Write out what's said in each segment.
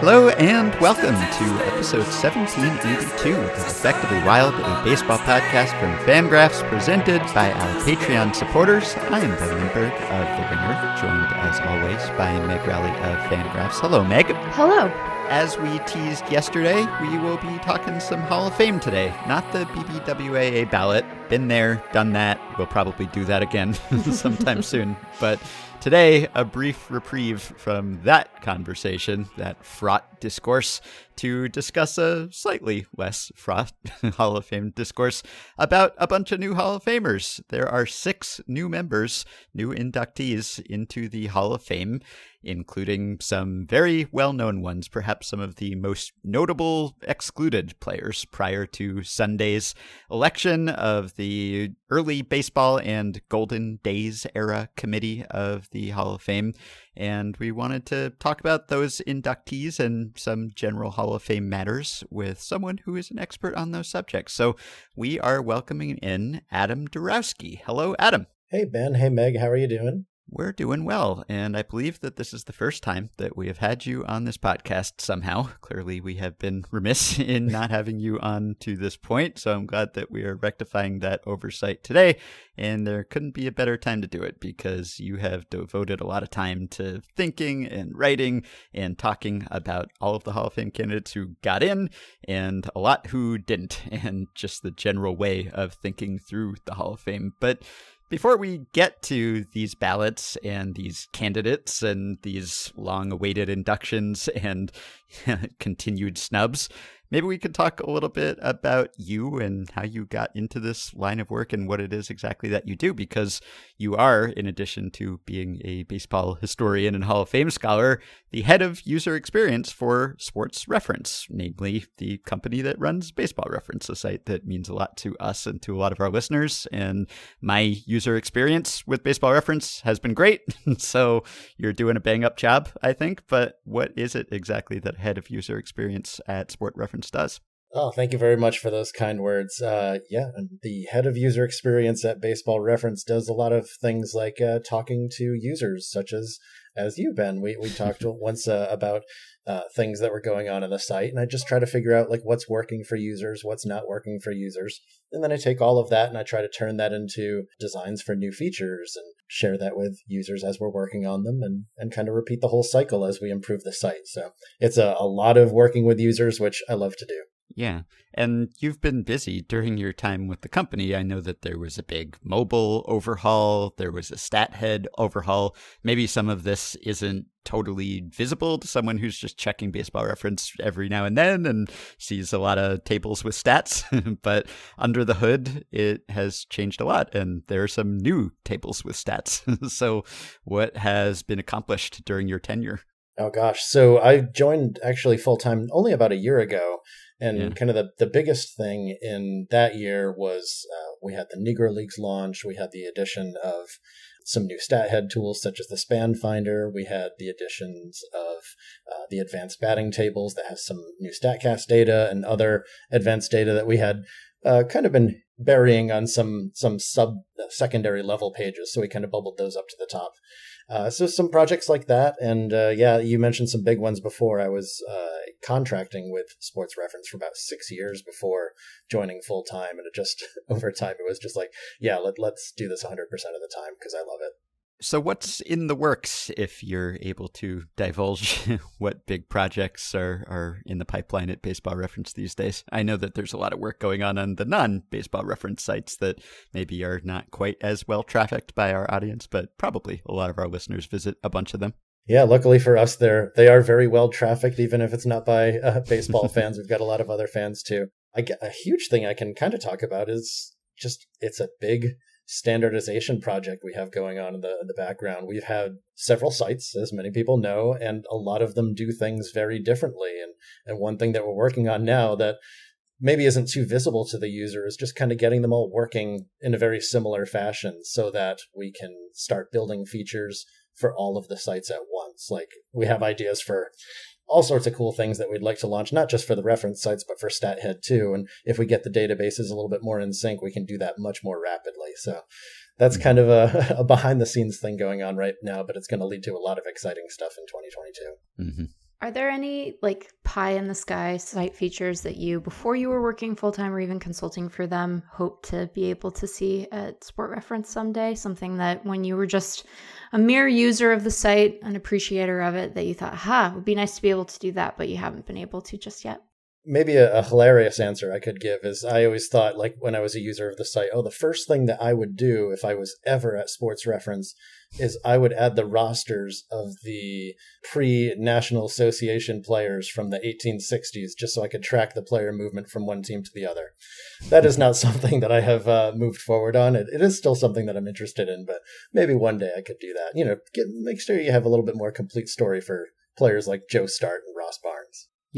Hello and welcome to episode 1782 of The Effectively Wild, a baseball podcast from Fangraphs presented by our Patreon supporters. I am Ben Lindbergh of The Ringer, joined as always by Meg Rowley of Fangraphs. Hello, Meg. Hello. As we teased yesterday, we will be talking some Hall of Fame today, not the BBWAA ballot. Been there, done that. We'll probably do that again sometime soon. But today, a brief reprieve from that conversation, that fraught discourse, to discuss a slightly less fraught Hall of Fame discourse about a bunch of new Hall of Famers. There are six new members, new inductees into the Hall of Fame including some very well known ones, perhaps some of the most notable excluded players prior to Sunday's election of the early baseball and golden days era committee of the Hall of Fame. And we wanted to talk about those inductees and some general Hall of Fame matters with someone who is an expert on those subjects. So we are welcoming in Adam Darowski. Hello, Adam. Hey, Ben. Hey, Meg. How are you doing? We're doing well, and I believe that this is the first time that we have had you on this podcast somehow. Clearly, we have been remiss in not having you on to this point, so I'm glad that we are rectifying that oversight today. And there couldn't be a better time to do it because you have devoted a lot of time to thinking and writing and talking about all of the Hall of Fame candidates who got in and a lot who didn't, and just the general way of thinking through the Hall of Fame. But before we get to these ballots and these candidates and these long awaited inductions and continued snubs, maybe we could talk a little bit about you and how you got into this line of work and what it is exactly that you do, because you are, in addition to being a baseball historian and Hall of Fame scholar, the head of user experience for Sports Reference, namely the company that runs Baseball Reference, a site that means a lot to us and to a lot of our listeners. And my user experience with Baseball Reference has been great. so you're doing a bang up job, I think. But what is it exactly that head of user experience at Sport Reference does? Oh, thank you very much for those kind words. Uh, yeah, the head of user experience at Baseball Reference does a lot of things like uh, talking to users, such as as you, Ben. We we talked once uh, about uh, things that were going on in the site, and I just try to figure out like what's working for users, what's not working for users, and then I take all of that and I try to turn that into designs for new features and share that with users as we're working on them, and and kind of repeat the whole cycle as we improve the site. So it's a, a lot of working with users, which I love to do. Yeah. And you've been busy during your time with the company. I know that there was a big mobile overhaul, there was a stat head overhaul. Maybe some of this isn't totally visible to someone who's just checking baseball reference every now and then and sees a lot of tables with stats. but under the hood, it has changed a lot. And there are some new tables with stats. so, what has been accomplished during your tenure? Oh, gosh. So, I joined actually full time only about a year ago. And Yeah. kind of the, the biggest thing in that year was uh, we had the Negro Leagues launch. We had the addition of some new stat head tools such as the span finder. We had the additions of uh, the advanced batting tables that has some new StatCast data and other advanced data that we had uh, kind of been burying on some some sub secondary level pages. So we kind of bubbled those up to the top. Uh, so some projects like that, and uh, yeah, you mentioned some big ones before. I was uh, contracting with Sports Reference for about six years before joining full time, and it just over time it was just like, yeah, let let's do this 100 percent of the time because I love it. So, what's in the works if you're able to divulge what big projects are, are in the pipeline at Baseball Reference these days? I know that there's a lot of work going on on the non baseball reference sites that maybe are not quite as well trafficked by our audience, but probably a lot of our listeners visit a bunch of them. Yeah, luckily for us, they're they are very well trafficked, even if it's not by uh, baseball fans. We've got a lot of other fans too. I a huge thing I can kind of talk about is just it's a big standardization project we have going on in the in the background. We've had several sites, as many people know, and a lot of them do things very differently. And and one thing that we're working on now that maybe isn't too visible to the user is just kind of getting them all working in a very similar fashion so that we can start building features for all of the sites at once. Like we have ideas for all sorts of cool things that we'd like to launch, not just for the reference sites, but for StatHead too. And if we get the databases a little bit more in sync, we can do that much more rapidly. So that's mm-hmm. kind of a, a behind the scenes thing going on right now, but it's going to lead to a lot of exciting stuff in 2022. Mm-hmm. Are there any like pie in the sky site features that you, before you were working full time or even consulting for them, hope to be able to see at Sport Reference someday? Something that when you were just a mere user of the site, an appreciator of it, that you thought, ha, it would be nice to be able to do that, but you haven't been able to just yet? Maybe a, a, hilarious answer I could give is I always thought, like when I was a user of the site, oh, the first thing that I would do if I was ever at Sports Reference is I would add the rosters of the pre National Association players from the 1860s just so I could track the player movement from one team to the other. That is not something that I have uh, moved forward on. It, it is still something that I'm interested in, but maybe one day I could do that. You know, get, make sure you have a little bit more complete story for players like Joe Start and.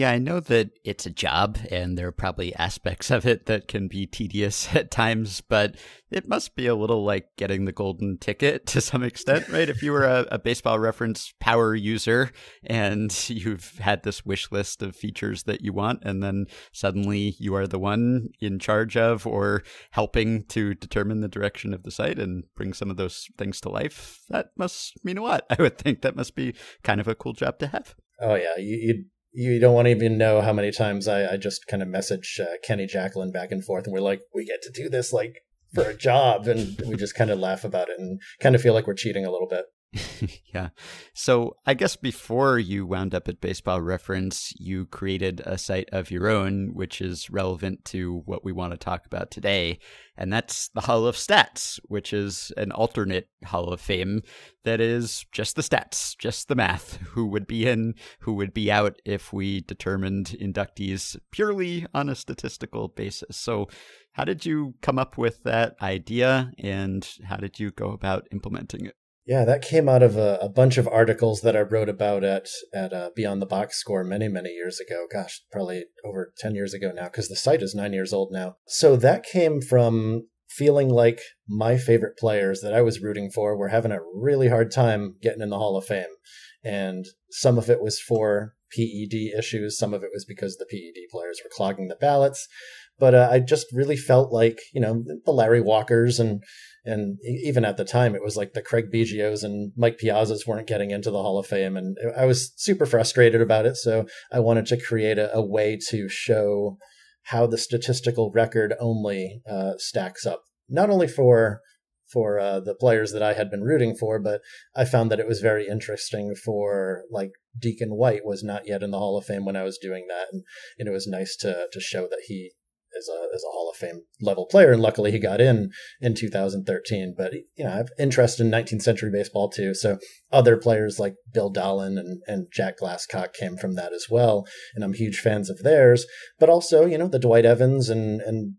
Yeah, I know that it's a job and there are probably aspects of it that can be tedious at times, but it must be a little like getting the golden ticket to some extent, right? if you were a, a, baseball reference power user and you've had this wish list of features that you want, and then suddenly you are the one in charge of or helping to determine the direction of the site and bring some of those things to life, that must mean a lot. I would think that must be kind of a cool job to have. Oh, yeah. You, you don't want to even know how many times I, I just kind of message uh, Kenny Jackelen back and forth, and we're like, we get to do this like for a job, and we just kind of laugh about it and kind of feel like we're cheating a little bit. yeah. So I guess before you wound up at Baseball Reference, you created a site of your own, which is relevant to what we want to talk about today. And that's the Hall of Stats, which is an alternate Hall of Fame that is just the stats, just the math, who would be in, who would be out if we determined inductees purely on a statistical basis. So, how did you come up with that idea and how did you go about implementing it? Yeah, that came out of a, a, bunch of articles that I wrote about at at uh, Beyond the Box Score many many years ago. Gosh, probably over ten years ago now, because the site is nine years old now. So that came from feeling like my favorite players that I was rooting for were having a really hard time getting in the Hall of Fame, and some of it was for PED issues, some of it was because the PED players were clogging the ballots. But uh, I just really felt like you know the Larry Walkers and and even at the time, it was like the Craig Biggios and Mike Piazzas weren't getting into the Hall of Fame. And I was super frustrated about it. So I wanted to create a, a way to show how the statistical record only uh, stacks up, not only for for uh, the players that I had been rooting for, but I found that it was very interesting for like Deacon White was not yet in the Hall of Fame when I was doing that, and, and it was nice to to show that he as a as a Hall of Fame level player, and luckily he got in in 2013. But you know, I have interest in 19th century baseball too, so other players like Bill Dahlen and and Jack Glasscock came from that as well, and I'm huge fans of theirs. But also, you know, the Dwight Evans and and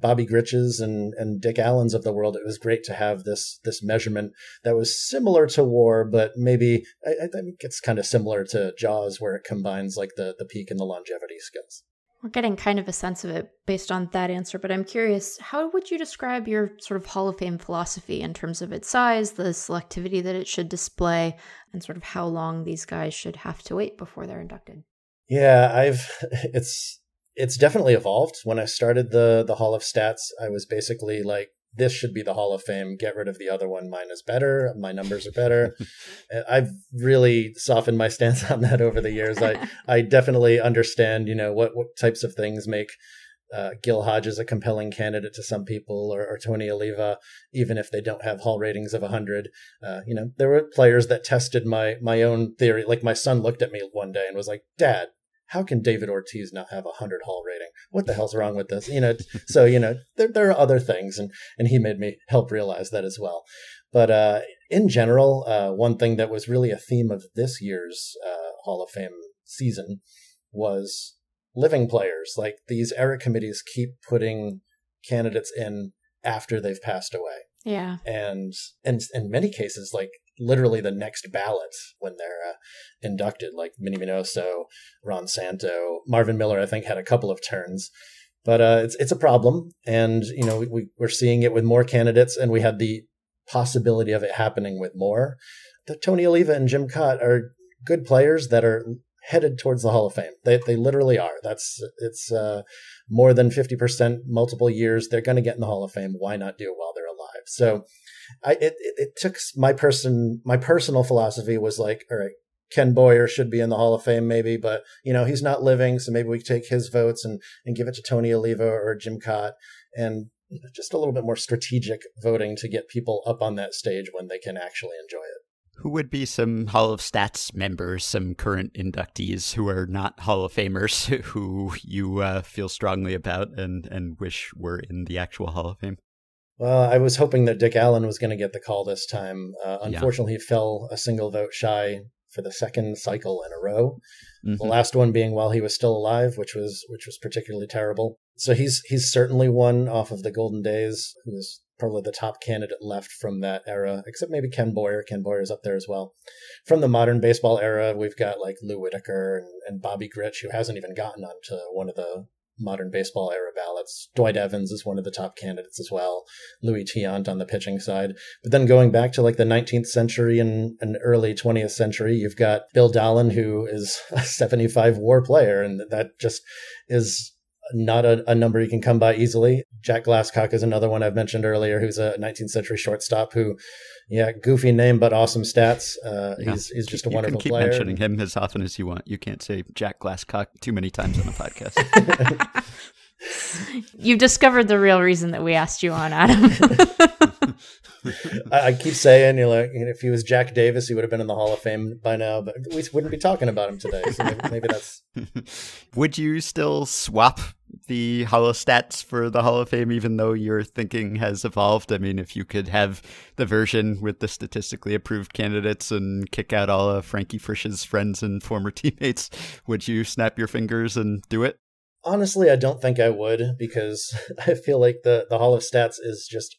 Bobby Griches and, and Dick Allens of the world, it was great to have this this measurement that was similar to WAR, but maybe I, I think it's kind of similar to Jaws, where it combines like the the peak and the longevity skills. We're getting kind of a sense of it based on that answer, but I'm curious, how would you describe your sort of Hall of Fame philosophy in terms of its size, the selectivity that it should display, and sort of how long these guys should have to wait before they're inducted? Yeah, I've it's it's definitely evolved. When I started the the Hall of Stats, I was basically like this should be the Hall of Fame. Get rid of the other one. Mine is better. My numbers are better. I've really softened my stance on that over the years. I I definitely understand, you know, what what types of things make uh, Gil Hodges a compelling candidate to some people, or, or, Tony Oliva, even if they don't have Hall ratings of 100. Uh, you know, there were players that tested my my own theory. Like my son looked at me one day and was like, "Dad, how can David Ortiz not have a hundred Hall rating? What the hell's wrong with this? You know, so you know there there are other things, and and he made me help realize that as well. But uh, in general, uh, one thing that was really a theme of this year's uh, Hall of Fame season was living players. Like these era committees keep putting candidates in after they've passed away. Yeah. And and in many cases, like literally the next ballot when they're uh, inducted, like Minnie Minoso, Ron Santo, Marvin Miller. I think had a couple of turns, but uh, it's it's a problem, and you know we, we're seeing it with more candidates, and we had the possibility of it happening with more. The Tony Oliva and Jim Kaat are good players that are headed towards the Hall of Fame. They they literally are. That's it's uh, more than fifty percent, multiple years. They're going to get in the Hall of Fame. Why not do it while they're alive? So, I it, it, it took my person my personal philosophy was like, all right, Ken Boyer should be in the Hall of Fame, maybe, but you know he's not living, so maybe we take his votes and and give it to Tony Oliva or Jim Kaat, and just a little bit more strategic voting to get people up on that stage when they can actually enjoy it. Who would be some Hall of Stats members, some current inductees who are not Hall of Famers, who you uh, feel strongly about and, and wish were in the actual Hall of Fame? Well, I was hoping that Dick Allen was going to get the call this time. Uh, unfortunately, yeah. he fell a single vote shy for the second cycle in a row. Mm-hmm. The last one being while he was still alive, which was which was particularly terrible. So he's he's certainly one off of the golden days. Who's probably the top candidate left from that era, except maybe Ken Boyer. Ken Boyer is up there as well. From the modern baseball era, we've got like Lou Whitaker and, and Bobby Grich, who hasn't even gotten onto one of the modern baseball era ballots. Dwight Evans is one of the top candidates as well. Luis Tiant on the pitching side. But then going back to like the 19th century and, and early 20th century, you've got Bill Dahlen, who is a 75 war player. And that just is not a, a, number you can come by easily. Jack Glasscock is another one I've mentioned earlier, who's a 19th century shortstop who, yeah, goofy name but awesome stats. Uh, yeah. He's he's just a wonderful you can keep player. mentioning him as often as you want. You can't say Jack Glasscock too many times on the podcast. You've discovered the real reason that we asked you on, Adam. I, I, keep saying, you know, like, if he was Jack Davis, he would have been in the Hall of Fame by now, but we wouldn't be talking about him today. So maybe, maybe that's. would you still swap the Hall of Stats for the Hall of Fame, even though your thinking has evolved? I mean, if you could have the version with the statistically approved candidates and kick out all of Frankie Frisch's friends and former teammates, would you snap your fingers and do it? Honestly, I don't think I would because I feel like the, the Hall of Stats is just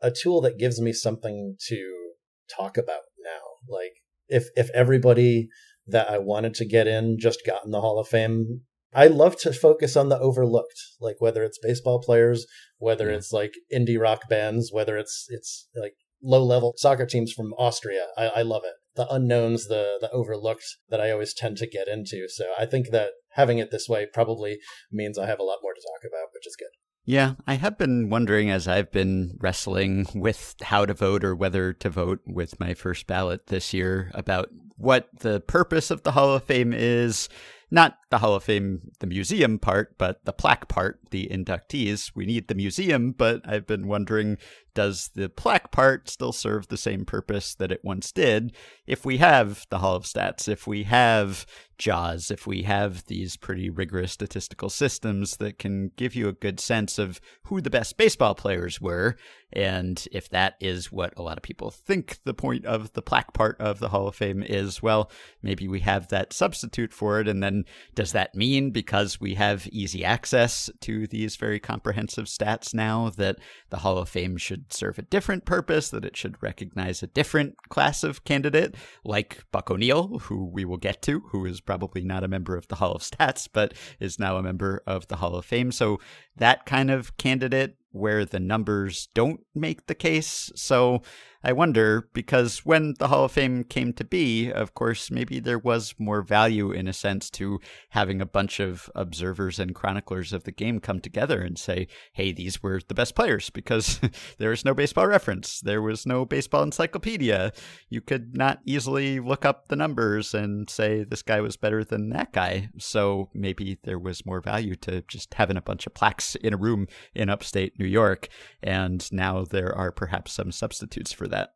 a tool that gives me something to talk about now. Like if if everybody that I wanted to get in just got in the Hall of Fame, I love to focus on the overlooked, like whether it's baseball players, whether yeah. it's like indie rock bands, whether it's it's like low level soccer teams from Austria. I, I love it. The unknowns, the the overlooked that I always tend to get into. So I think that having it this way probably means I have a lot more to talk about, which is good. Yeah, I have been wondering as I've been wrestling with how to vote or whether to vote with my first ballot this year about what the purpose of the Hall of Fame is. Not the Hall of Fame, the museum part, but the plaque part, the inductees. We need the museum, but I've been wondering does the plaque part still serve the same purpose that it once did if we have the Hall of Stats, if we have JAWS, if we have these pretty rigorous statistical systems that can give you a good sense of who the best baseball players were, and if that is what a lot of people think the point of the plaque part of the Hall of Fame is, well, maybe we have that substitute for it. And then does that mean because we have easy access to these very comprehensive stats now that the Hall of Fame should serve a different purpose, that it should recognize a different class of candidate, like Buck O'Neil, who we will get to, who is probably not a member of the Hall of Stats, but is now a member of the Hall of Fame. So that kind of candidate where the numbers don't make the case. So I wonder because when the Hall of Fame came to be, of course, maybe there was more value in a sense to having a bunch of observers and chroniclers of the game come together and say, hey, these were the best players because there was no baseball reference. There was no baseball encyclopedia. You could not easily look up the numbers and say this guy was better than that guy. So maybe there was more value to just having a bunch of plaques in a room in upstate New York. And now there are perhaps some substitutes for that.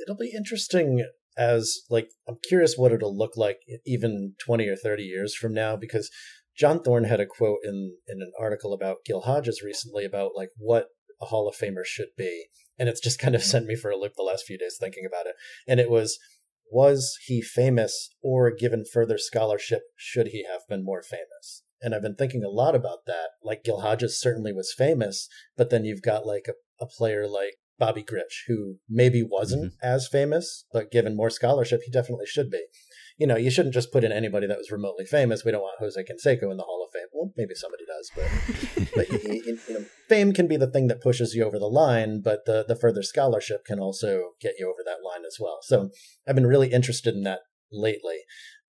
It'll be interesting as like I'm curious what it'll look like even 20 or 30 years from now because John Thorn had a quote in in an article about Gil Hodges recently about like what a Hall of Famer should be and it's just kind of sent me for a loop the last few days thinking about it and it was was he famous or given further scholarship should he have been more famous and I've been thinking a lot about that. Like Gil Hodges certainly was famous, but then you've got like a, a player like Bobby Grich, who maybe wasn't mm-hmm. as famous, but given more scholarship, he definitely should be. You know, you shouldn't just put in anybody that was remotely famous. We don't want Jose Canseco in the Hall of Fame. Well, maybe somebody does, but, but you, you know, fame can be the thing that pushes you over the line, but the, the further scholarship can also get you over that line as well. So I've been really interested in that lately.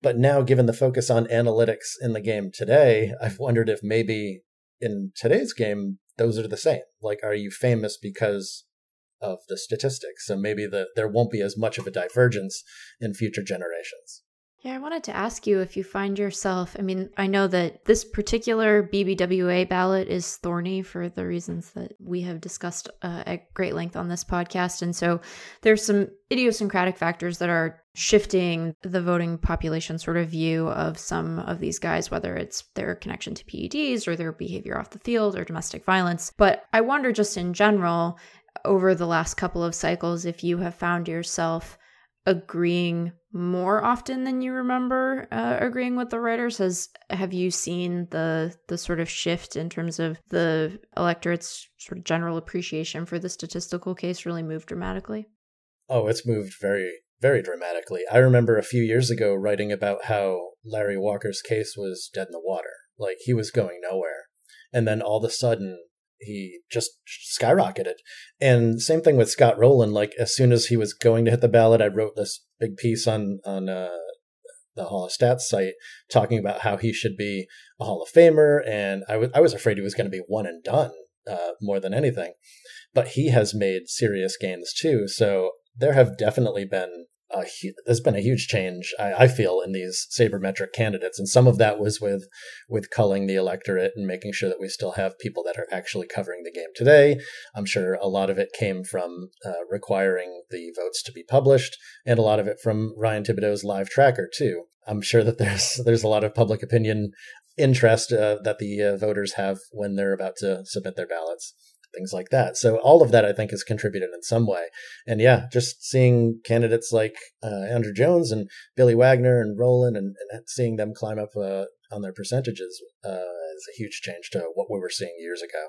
But now, given the focus on analytics in the game today, I've wondered if maybe in today's game, those are the same. Like, are you famous because of the statistics? So maybe the, there won't be as much of a divergence in future generations. Yeah, I wanted to ask you if you find yourself. I mean, I know that this particular BBWA ballot is thorny for the reasons that we have discussed uh, at great length on this podcast. And so there's some idiosyncratic factors that are shifting the voting population sort of view of some of these guys, whether it's their connection to PEDs or their behavior off the field or domestic violence. But I wonder, just in general, over the last couple of cycles, if you have found yourself agreeing more often than you remember uh, agreeing with the writers has have you seen the the sort of shift in terms of the electorate's sort of general appreciation for the statistical case really move dramatically? Oh it's moved very very dramatically. I remember a few years ago writing about how larry walker's case was dead in the water. Like he was going nowhere. And then all of a sudden he just skyrocketed. And same thing with Scott Rolen. Like as soon as he was going to hit the ballot, I wrote this big piece on on uh, the Hall of Stats site talking about how he should be a Hall of Famer, and I was I was afraid he was going to be one and done uh, more than anything. But he has made serious gains too. So there have definitely been a, there's been a huge change I, I, feel in these sabermetric candidates, and some of that was with with culling the electorate and making sure that we still have people that are actually covering the game today. I'm sure a lot of it came from uh, requiring the votes to be published, and a lot of it from Ryan Thibodaux's live tracker too. I'm sure that there's there's a lot of public opinion interest uh, that the uh, voters have when they're about to submit their ballots things like that. So all of that I think has contributed in some way. And yeah, just seeing candidates like uh, Andruw Jones and Billy Wagner and Rolen and, and seeing them climb up uh, on their percentages uh, is a huge change to what we were seeing years ago.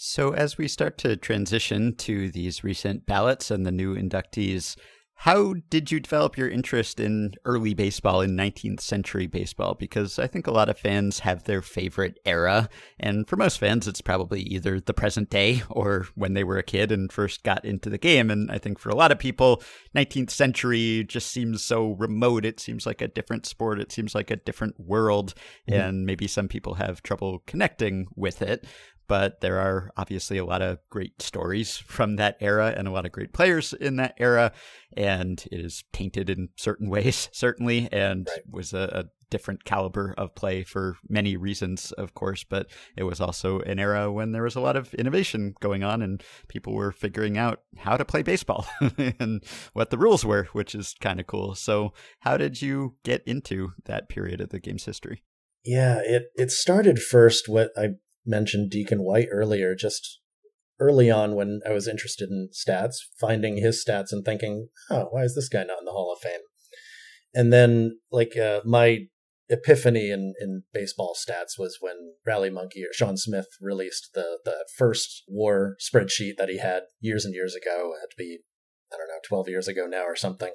So as we start to transition to these recent ballots and the new inductees, how did you develop your interest in early baseball, in 19th century baseball? Because I think a lot of fans have their favorite era. And for most fans, it's probably either the present day or when they were a kid and first got into the game. And I think for a lot of people, 19th century just seems so remote. It seems like a different sport, it seems like a different world. Mm-hmm. And maybe some people have trouble connecting with it but there are obviously a lot of great stories from that era and a lot of great players in that era. And it is tainted in certain ways, certainly, and right. was a, a, different caliber of play for many reasons, of course. But it was also an era when there was a lot of innovation going on and people were figuring out how to play baseball and what the rules were, which is kind of cool. So, how did you get into that period of the game's history? Yeah, it it started first what I mentioned Deacon White earlier, just early on when I was interested in stats, finding his stats and thinking, oh, why is this guy not in the Hall of Fame? And then, like, uh, my epiphany in, in baseball stats was when Rally Monkey or Sean Smith released the, the first war spreadsheet that he had years and years ago. It had to be, I don't know, 12 years ago now or something.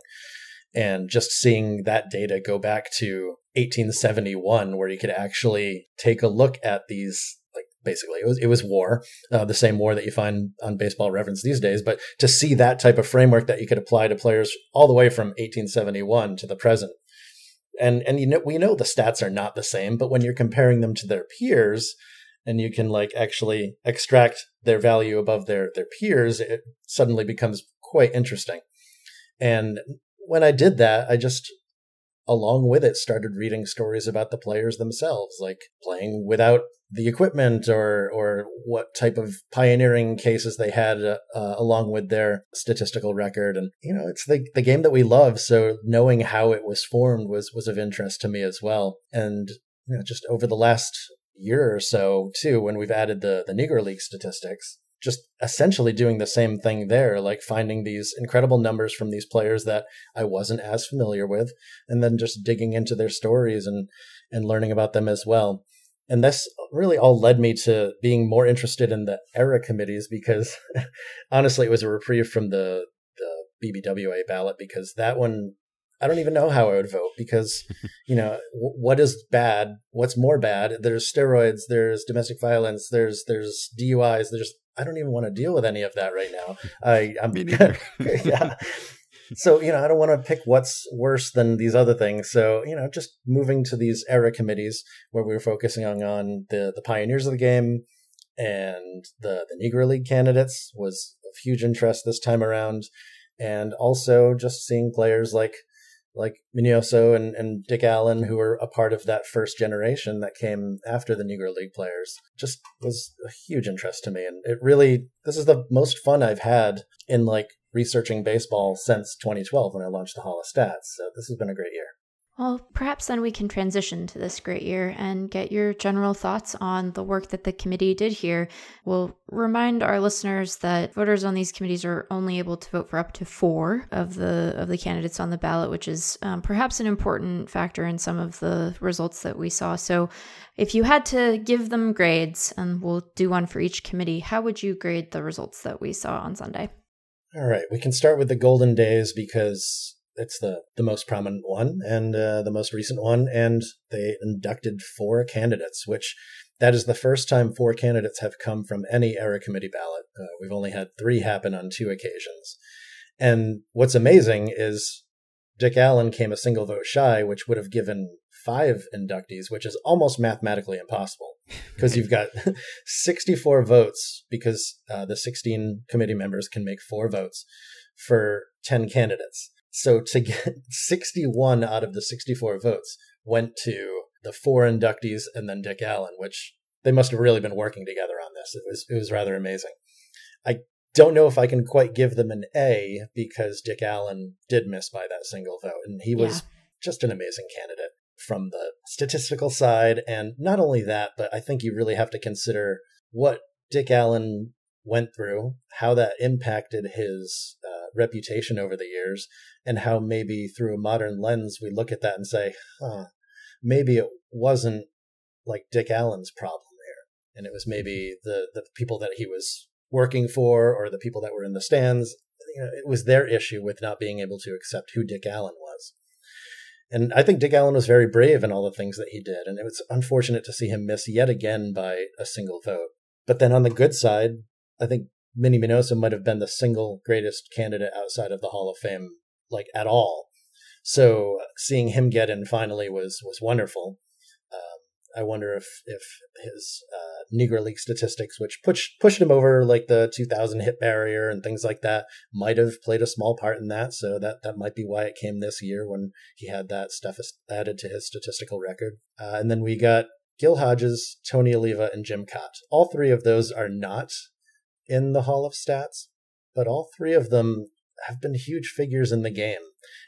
And just seeing that data go back to 1871, where you could actually take a look at these basically. It was it was war, uh, the same war that you find on Baseball Reference these days. But to see that type of framework that you could apply to players all the way from 1871 to the present, and and you know we know the stats are not the same, but when you're comparing them to their peers, and you can like actually extract their value above their their peers, it suddenly becomes quite interesting. And when I did that, I just along with it started reading stories about the players themselves like playing without the equipment or or what type of pioneering cases they had uh, uh, along with their statistical record. And you know it's the the game that we love. So knowing how it was formed was was of interest to me as well. And you know just over the last year or so too when we've added the the negro league statistics just essentially doing the same thing there, like finding these incredible numbers from these players that I wasn't as familiar with, and then just digging into their stories and and learning about them as well. And this really all led me to being more interested in the era committees because honestly, it was a reprieve from the the BBWA ballot because that one I don't even know how I would vote because, you know, w- what is bad? What's more bad? There's steroids. There's domestic violence. There's there's DUIs. There's I don't even want to deal with any of that right now. I, I'm yeah. So, you know, I don't want to pick what's worse than these other things. So, you know, just moving to these era committees where we were focusing on, on the, the pioneers of the game and the, the Negro League candidates was of huge interest this time around. And also just seeing players like like Minoso and, and Dick Allen, who were a part of that first generation that came after the Negro League players, just was a huge interest to me. And it really, this is the most fun I've had in like researching baseball since 2012 when I launched the Hall of Stats. So this has been a great year. Well, perhaps then we can transition to this great year and get your general thoughts on the work that the committee did here. We'll remind our listeners that voters on these committees are only able to vote for up to four of the of the candidates on the ballot, which is um, perhaps an important factor in some of the results that we saw. So, if you had to give them grades, and we'll do one for each committee, how would you grade the results that we saw on Sunday? All right, we can start with the Golden Days because it's the the most prominent one and uh, the most recent one, and they inducted four candidates, which that is the first time four candidates have come from any era committee ballot. Uh, we've only had three happen on two occasions, and what's amazing is Dick Allen came a single vote shy, which would have given five inductees, which is almost mathematically impossible because you've got 64 votes because uh, the 16 committee members can make four votes for 10 candidates. So to get 61 out of the 64 votes went to the four inductees and then Dick Allen, which they must have really been working together on this. It was it was rather amazing. I don't know if I can quite give them an A because Dick Allen did miss by that single vote, and he was yeah. just an amazing candidate from the statistical side. And not only that, but I think you really have to consider what Dick Allen went through, how that impacted his uh, reputation over the years, and how maybe through a modern lens we look at that and say, huh, maybe it wasn't like Dick Allen's problem here. And it was maybe the, the people that he was working for or the people that were in the stands. You know, it was their issue with not being able to accept who Dick Allen. And I think Dick Allen was very brave in all the things that he did. And it was unfortunate to see him miss yet again by a single vote. But then on the good side, I think Minnie Minoso might have been the single greatest candidate outside of the Hall of Fame like at all. So seeing him get in finally was was wonderful. I wonder if if his uh, Negro League statistics, which pushed pushed him over like the 2000 hit barrier and things like that, might have played a small part in that. So that that might be why it came this year when he had that stuff added to his statistical record. Uh, and then we got Gil Hodges, Tony Oliva, and Jim Kaat. All three of those are not in the Hall of Stats, but all three of them have been huge figures in the mm-hmm. game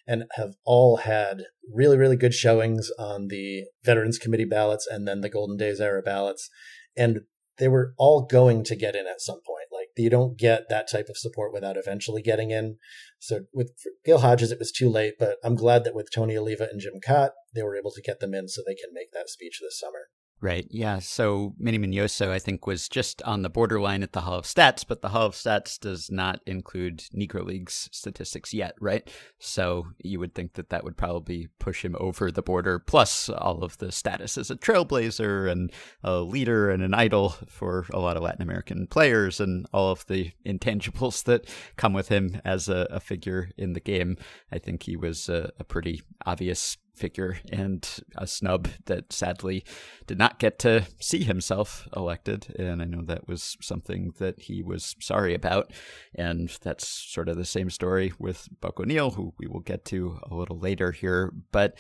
and have all had really, really good showings on the Veterans Committee ballots and then the Golden Days era ballots. And they were all going to get in at some point. Like you don't get that type of support without eventually getting in. So with Gil Hodges, it was too late, but I'm glad that with Tony Oliva and Jim Kaat, they were able to get them in so they can make that speech this summer. Right. Yeah. So Minnie Minoso, I think, was just on the borderline at the Hall of Stats, but the Hall of Stats does not include Negro League's statistics yet, right? So you would think that that would probably push him over the border, plus all of the status as a trailblazer and a leader and an idol for a lot of Latin American players and all of the intangibles that come with him as a, a figure in the game. I think he was a, a pretty obvious figure and a snub that sadly did not get to see himself elected. And I know that was something that he was sorry about. And that's sort of the same story with Buck O'Neil, who we will get to a little later here. But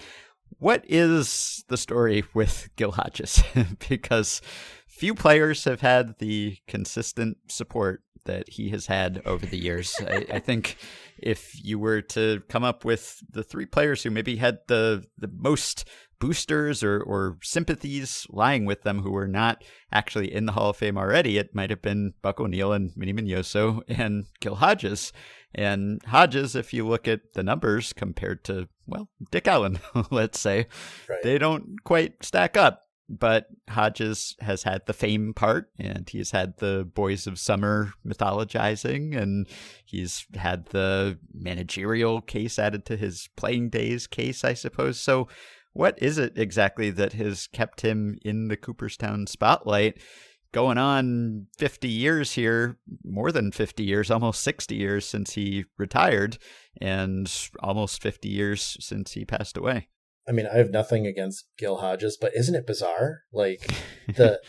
what is the story with Gil Hodges? because few players have had the consistent support that he has had over the years. I, I, think if you were to come up with the three players who maybe had the the most boosters or, or sympathies lying with them who were not actually in the Hall of Fame already, it might have been Buck O'Neil and Minnie Minoso and Gil Hodges. And Hodges, if you look at the numbers compared to, well, Dick Allen, let's say, right. they don't quite stack up but Hodges has had the fame part and he's had the Boys of Summer mythologizing and he's had the managerial case added to his playing days case, I suppose. So, what is it exactly that has kept him in the Cooperstown spotlight? going on 50 years here, more than 50 years, almost 60 years since he retired, and almost 50 years since he passed away. I mean, I have nothing against Gil Hodges, but isn't it bizarre? Like the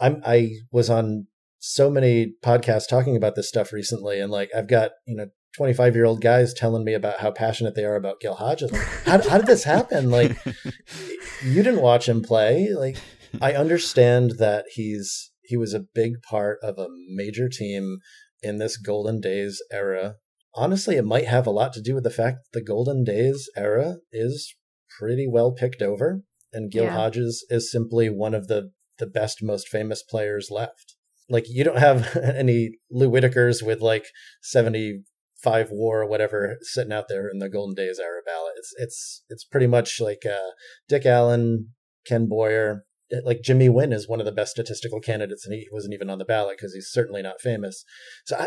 I'm I was on so many podcasts talking about this stuff recently, and like I've got you know 25 year old guys telling me about how passionate they are about Gil Hodges. Like, how, how did this happen? Like, you didn't watch him play. Like, I understand that he's he was a big part of a major team in this Golden Days era. Honestly, it might have a lot to do with the fact that the Golden Days era is pretty well picked over, and Gil Yeah. Hodges is simply one of the the best, most famous players left. Like, you don't have any Lou Whitakers with like seventy five war or whatever sitting out there in the golden days era ballot it's it's it's pretty much like uh dick allen ken boyer like jimmy wynn is one of the best statistical candidates and he wasn't even on the ballot because he's certainly not famous so i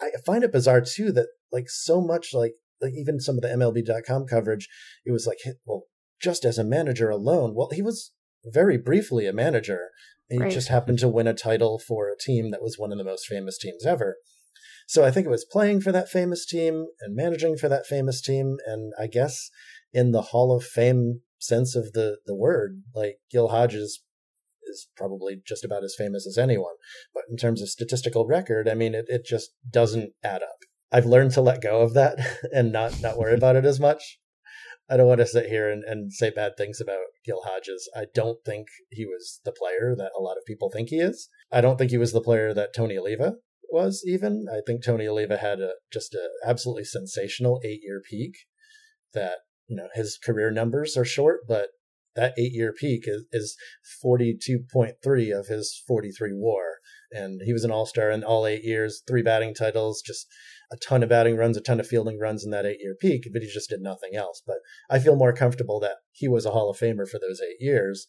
i find it bizarre too that like so much like like even some of the mlb.com coverage it was like well just as a manager alone well he was very briefly a manager and he Right. just happened to win a title for a team that was one of the most famous teams ever so I think it was playing for that famous team and managing for that famous team. And I guess in the Hall of Fame sense of the, the word, like Gil Hodges is probably just about as famous as anyone. But in terms of statistical record, I mean, it, it just doesn't add up. I've learned to let go of that and not, not worry about it as much. I don't want to sit here and, and say bad things about Gil Hodges. I don't think he was the player that a lot of people think he is. I don't think he was the player that Tony Oliva was even. I think Tony Oliva had a just a absolutely sensational eight year peak that, you know, his career numbers are short, but that eight year peak is, is 42.3 of his 43 war. And he was an all star in all eight years, three batting titles, just a ton of batting runs, a ton of fielding runs in that eight year peak, but he just did nothing else. But I feel more comfortable that he was a Hall of Famer for those eight years,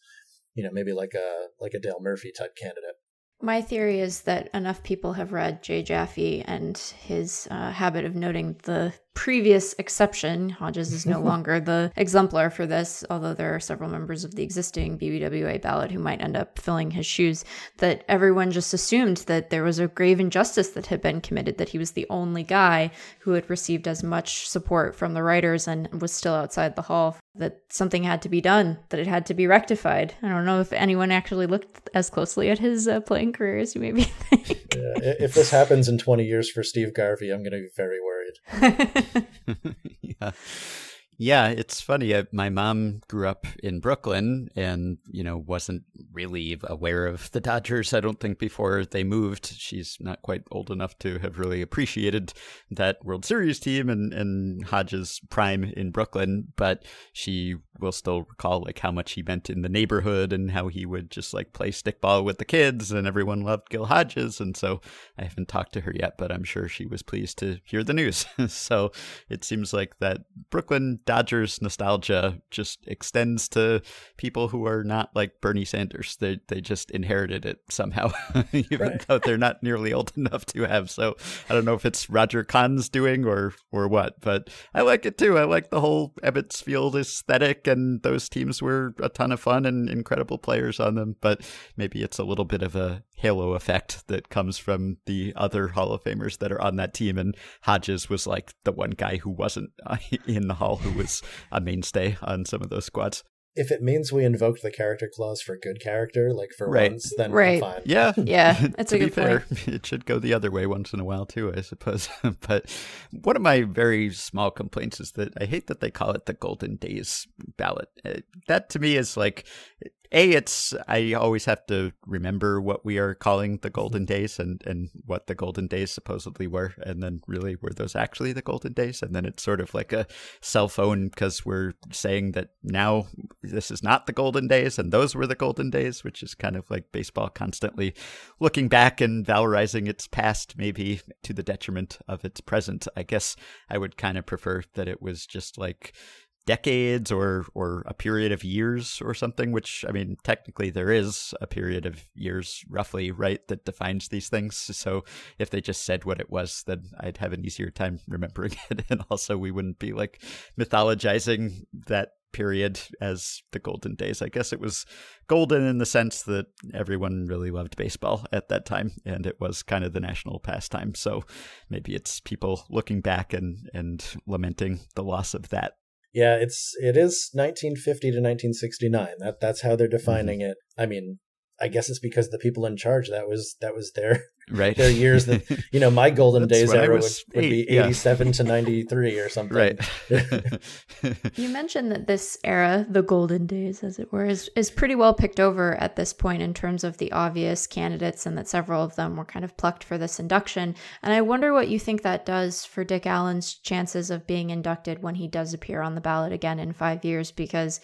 you know, maybe like a like a Dale Murphy type candidate. My theory is that enough people have read Jay Jaffe and his uh, habit of noting the previous exception. Hodges is no longer the exemplar for this, although there are several members of the existing BBWA ballot who might end up filling his shoes. That everyone just assumed that there was a grave injustice that had been committed, that he was the only guy who had received as much support from the writers and was still outside the hall that something had to be done, that it had to be rectified. I don't know if anyone actually looked as closely at his uh, playing career as you maybe think. Yeah, if this happens in 20 years for Steve Garvey, I'm going to be very worried. yeah. Yeah, it's funny. Uh, My mom grew up in Brooklyn and, you know, wasn't really aware of the Dodgers, I don't think, before they moved. She's not quite old enough to have really appreciated that World Series team and, and Hodges' prime in Brooklyn, but she will still recall, like, how much he meant in the neighborhood and how he would just, like, play stickball with the kids and everyone loved Gil Hodges. And so I haven't talked to her yet, but I'm sure she was pleased to hear the news. so it seems like that Brooklyn Dodgers nostalgia just extends to people who are not like Bernie Sanders. They they just inherited it somehow, even Right. though they're not nearly old enough to have. So I don't know if it's Roger Kahn's doing or or what, but I like it too. I like the whole Ebbets Field aesthetic, and those teams were a ton of fun and incredible players on them. But maybe it's a little bit of a halo effect that comes from the other Hall of Famers that are on that team. And Hodges was like the one guy who wasn't in the Hall who was a mainstay on some of those squads. If it means we invoked the character clause for good character, like for Right. once, then Right. I'm fine. Yeah. Yeah, that's to a be good fair, point. it should go the other way once in a while too, I suppose. but one of my very small complaints is that I hate that they call it the Golden Days ballot. Uh, That to me is like a it's I always have to remember what we are calling the golden mm-hmm. days and and what the golden days supposedly were and then really were those actually the golden days? And then it's sort of like a cell phone because we're saying that now this is not the golden days and those were the golden days which is kind of like baseball constantly looking back and valorizing its past maybe to the detriment of its present. I guess i would kind of prefer that it was just like decades or or a period of years or something which i mean technically there is a period of years roughly right that defines these things so if they just said what it was then i'd have an easier time remembering it and also we wouldn't be like mythologizing that period as the golden days. I guess it was golden in the sense that everyone really loved baseball at that time and it was kind of the national pastime. So maybe it's people looking back and and lamenting the loss of that. Yeah, it's it is 1950 to 1969. That that's how they're Mm-hmm. defining it. I mean, I guess it's because the people in charge that was that was their Right. their years that you know my golden days era would, would be yeah. 87 to 93 or something. right. You mentioned that this era, the golden days, as it were, is, is pretty well picked over at this point in terms of the obvious candidates, and that several of them were kind of plucked for this induction. And I wonder what you think that does for Dick Allen's chances of being inducted when he does appear on the ballot again in five years, because,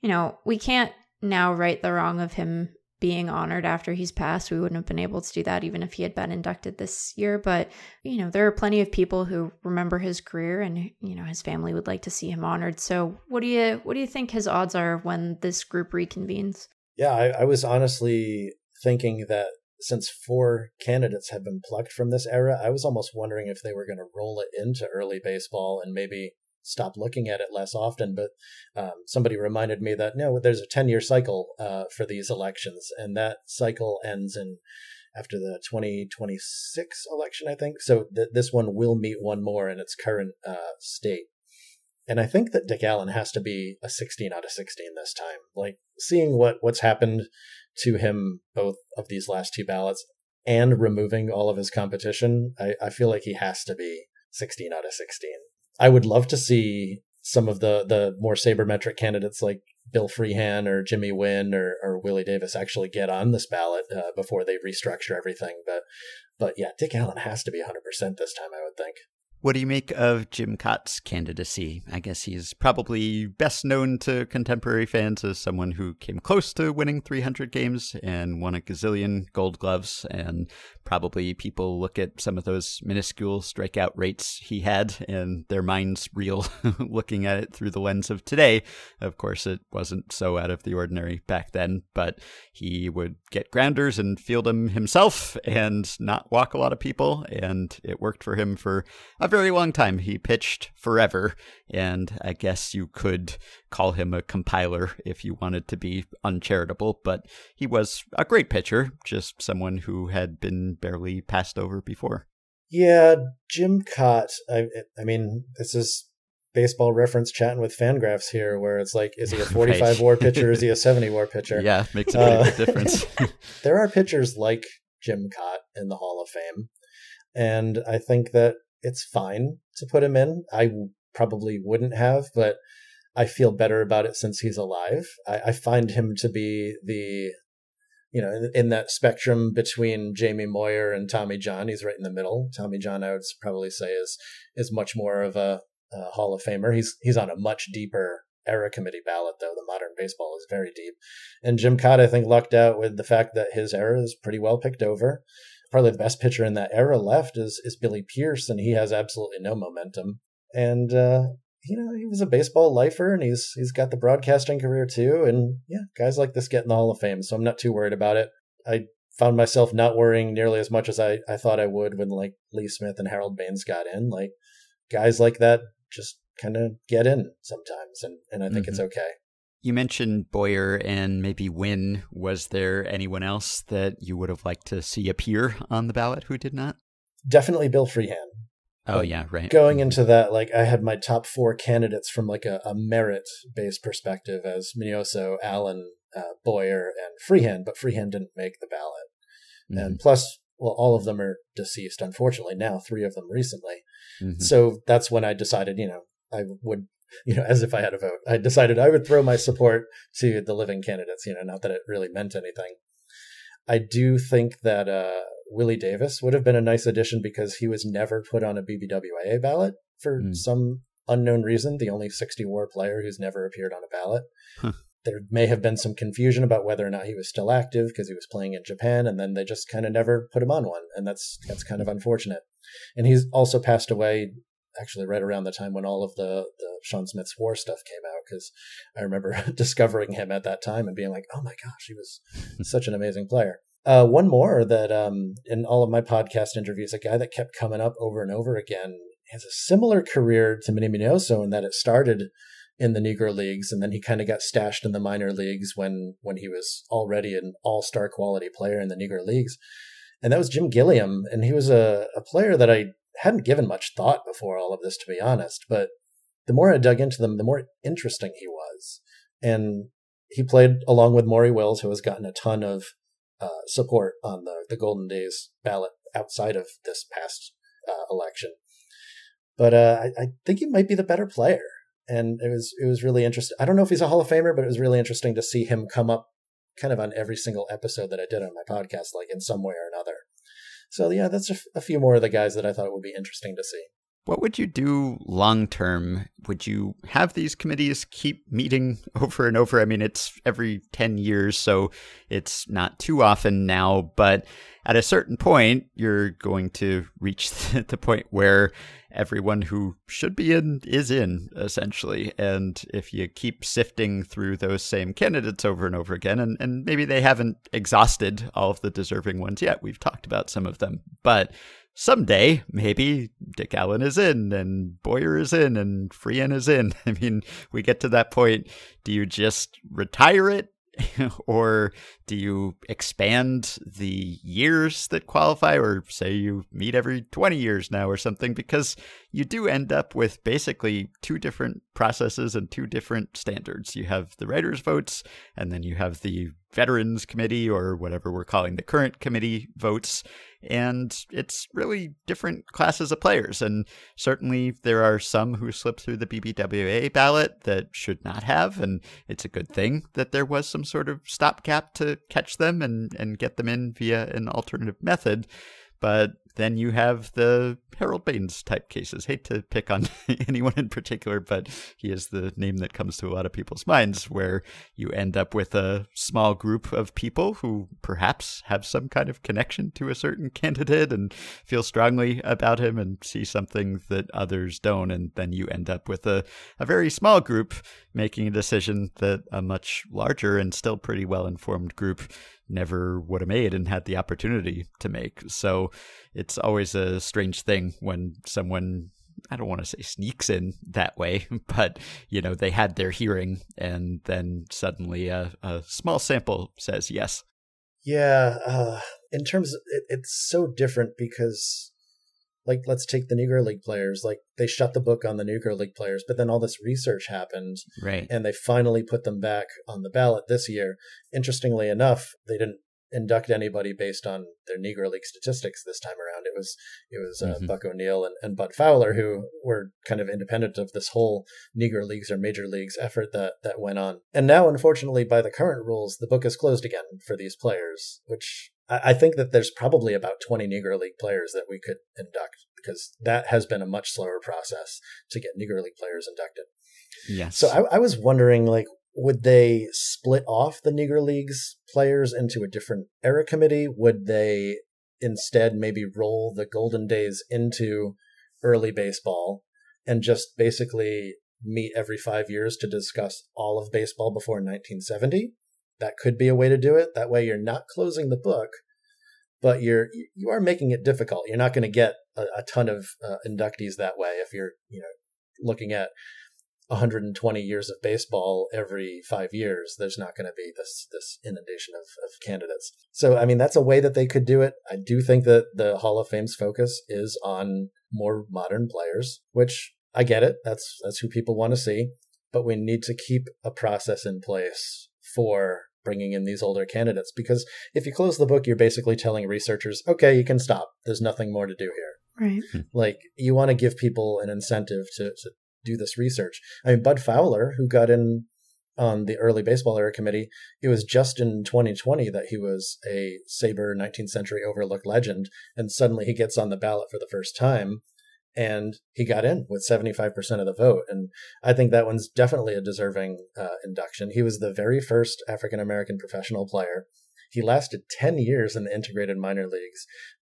you know, we can't now right the wrong of him being honored after he's passed. We wouldn't have been able to do that even if he had been inducted this year. But, you know, there are plenty of people who remember his career and, you know, his family would like to see him honored. So what do you what do you think his odds are when this group reconvenes? Yeah, I, I was honestly thinking that since four candidates have been plucked from this era, I was almost wondering if they were going to roll it into early baseball and maybe stop looking at it less often. But um, somebody reminded me that no, there's a 10 year cycle uh, for these elections, and that cycle ends in after the 2026 election, I think. So th- this one will meet one more in its current uh, state. And I think that Dick Allen has to be a 16 out of 16 this time. Like seeing what what's happened to him both of these last two ballots and removing all of his competition, I, I feel like he has to be 16 out of 16. I would love to see some of the the more sabermetric candidates like Bill Freehan or Jimmy Wynn or, or Willie Davis actually get on this ballot uh, before they restructure everything. But but yeah, Dick Allen has to be 100% this time, I would think. What do you make of Jim Kaat's candidacy? I guess he's probably best known to contemporary fans as someone who came close to winning 300 games and won a gazillion gold gloves. And probably people look at some of those minuscule strikeout rates he had and their minds reel looking at it through the lens of today. Of course, it wasn't so out of the ordinary back then, but he would get grounders and field them himself and not walk a lot of people. And it worked for him for a very long time. He pitched forever, and I guess you could call him a compiler if you wanted to be uncharitable, but he was a great pitcher, just someone who had been barely passed over before. Yeah, Jim Kaat. I, I mean, this is baseball reference chatting with Fangraphs here, where it's like, is he a 45 Right. war pitcher? Is he a 70 war pitcher? Yeah, makes a Uh, big difference. there are pitchers like Jim Kaat in the Hall of Fame, and I think that it's fine to put him in. I probably wouldn't have, but I feel better about it since he's alive. I, I find him to be the, you know, in, in that spectrum between Jamie Moyer and Tommy John. He's right in the middle. Tommy John, I would probably say, is is much more of a, a Hall of Famer. He's he's on a much deeper era committee ballot, though. The modern baseball is very deep. And Jim Kaat, I think, lucked out with the fact that his era is pretty well picked over. Probably the best pitcher in that era left is is Billy Pierce, and he has absolutely no momentum. And uh, you know, he was a baseball lifer, and he's he's got the broadcasting career too. And yeah, guys like this get in the Hall of Fame, so I'm not too worried about it. I found myself not worrying nearly as much as I, I thought I would when like Lee Smith and Harold Baines got in. Like guys like that just kind of get in sometimes, and and I think it's okay. You mentioned Boyer and maybe Wynn. Was there anyone else that you would have liked to see appear on the ballot who did not? Definitely Bill Freehan. Oh, yeah, right. going into that, like I had my top four candidates from like a, a merit based perspective as Minoso, Allen, uh, Boyer, and Freehan, but Freehan didn't make the ballot. Mhm, And plus, well, all of them are deceased, unfortunately, now, three of them recently. mhm. So that's when I decided, you know, I would, you know, as if I had a vote, I decided I would throw my support to the living candidates, you know, not that it really meant anything. I do think that uh, Willie Davis would have been a nice addition because he was never put on a BBWA ballot for Mm. some unknown reason, the only 60 war player who's never appeared on a ballot. Huh. There may have been some confusion about whether or not he was still active because he was playing in Japan, and then they just kind of never put him on one, and that's that's kind of unfortunate. And he's also passed away actually right around the time when all of the the Sean Smith's war stuff came out because I remember discovering him at that time and being like, oh my gosh, he was such an amazing player. Uh, one more that um, in all of my podcast interviews, a guy that kept coming up over and over again has a similar career to Minnie Minoso in that it started in the Negro leagues, and then he kind of got stashed in the minor leagues when when he was already an all star quality player in the Negro leagues, and that was Jim Gilliam, and he was a, a player that I hadn't given much thought before all of this, to be honest. But the more I dug into them, the more interesting he was, and he played along with Maury Wills, who has gotten a ton of uh, support on the the Golden Days ballot outside of this past uh, election. But uh, I, I think he might be the better player and it was it was really interesting. I don't know if he's a Hall of Famer, but it was really interesting to see him come up kind of on every single episode that I did on my podcast, like in some way or another. So yeah, that's a, f- a few more of the guys that I thought would be interesting to see. What would you do long term? Would you have these committees keep meeting over and over? I mean, it's every 10 years, so it's not too often now, but at a certain point, you're going to reach the point where everyone who should be in is in, essentially. And if you keep sifting through those same candidates over and over again, and, and maybe they haven't exhausted all of the deserving ones yet, we've talked about some of them, but someday maybe Dick Allen is in and Boyer is in and Freehan is in. I mean, we get to that point. Do you just retire it? or do you expand the years that qualify or say you meet every 20 years now or something because you do end up with basically two different processes and two different standards you have the writers votes and then you have the veterans committee or whatever we're calling the current committee votes and it's really different classes of players. And certainly there are some who slipped through the BBWA ballot that should not have, and it's a good thing that there was some sort of stopgap to catch them and, and get them in via an alternative method. But then you have the Harold Baines type cases. Hate to pick on anyone in particular, but he is the name that comes to a lot of people's minds, where you end up with a small group of people who perhaps have some kind of connection to a certain candidate and feel strongly about him and see something that others don't. And then you end up with a, a very small group making a decision that a much larger and still pretty well informed group never would have made and had the opportunity to make. So it's always a strange thing when someone I don't want to say sneaks in that way, but you know they had their hearing, and then suddenly a, a small sample says yes. Yeah, uh, in terms, of, it, it's so different because, like, let's take the Negro League players. Like, they shut the book on the Negro League players, but then all this research happened, right? And they finally put them back on the ballot this year. Interestingly enough, they didn't induct anybody based on their Negro League statistics this time around. It was it was uh, mm-hmm. Buck O'Neil and, and Bud Fowler who were kind of independent of this whole Negro Leagues or Major Leagues effort that that went on. And now, unfortunately, by the current rules, the book is closed again for these players, which I, I think that there's probably about 20 Negro League players that we could induct because that has been a much slower process to get Negro League players inducted. Yes. So I, I was wondering, like, would they split off the Negro Leagues players into a different era committee? Would they instead maybe roll the Golden Days into early baseball and just basically meet every five years to discuss all of baseball before 1970? That could be a way to do it. That way, you're not closing the book, but you're you are making it difficult. You're not going to get a, a, ton of uh, inductees that way if you're you know looking at 120 years of baseball every five years, there's not going to be this this inundation of, of candidates. So, I mean, that's a way that they could do it. I do think that the Hall of Fame's focus is on more modern players, which I get it. That's that's who people want to see. But we need to keep a process in place for bringing in these older candidates because if you close the book, you're basically telling researchers, okay, you can stop. There's nothing more to do here. Right. Hmm. Like you want to give people an incentive to, to do this research. I mean, Bud Fowler, who got in on the early baseball era committee, it was just in 2020 that he was a SABR 19th century overlooked legend, and suddenly he gets on the ballot for the first time, and he got in with 75% of the vote. And I think that one's definitely a deserving uh, induction. He was the very first African American professional player. He lasted 10 years in the integrated minor leagues.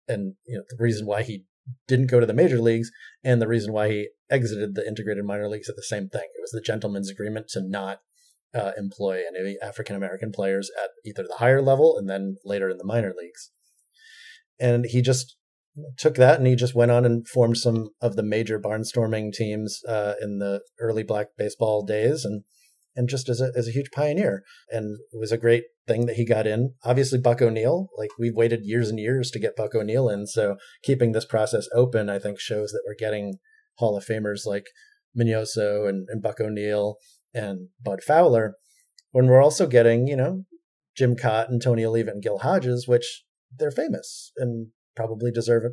And you know, the reason why he didn't go to the major leagues and the reason why he exited the integrated minor leagues at the same thing. It was the gentleman's agreement to not uh, employ any African American players at either the higher level and then later in the minor leagues. And he just took that and he just went on and formed some of the major barnstorming teams uh, in the early black baseball days and and just as a, as a huge pioneer. And it was a great thing that he got in. Obviously buck o'neil like we've waited years and years to get buck o'neil in. So keeping this process open i think shows that we're getting hall of famers like Minoso and, and buck o'neil and bud fowler. When we're also getting you know jim kaat and tony oliva and gil hodges which they're famous and probably deserve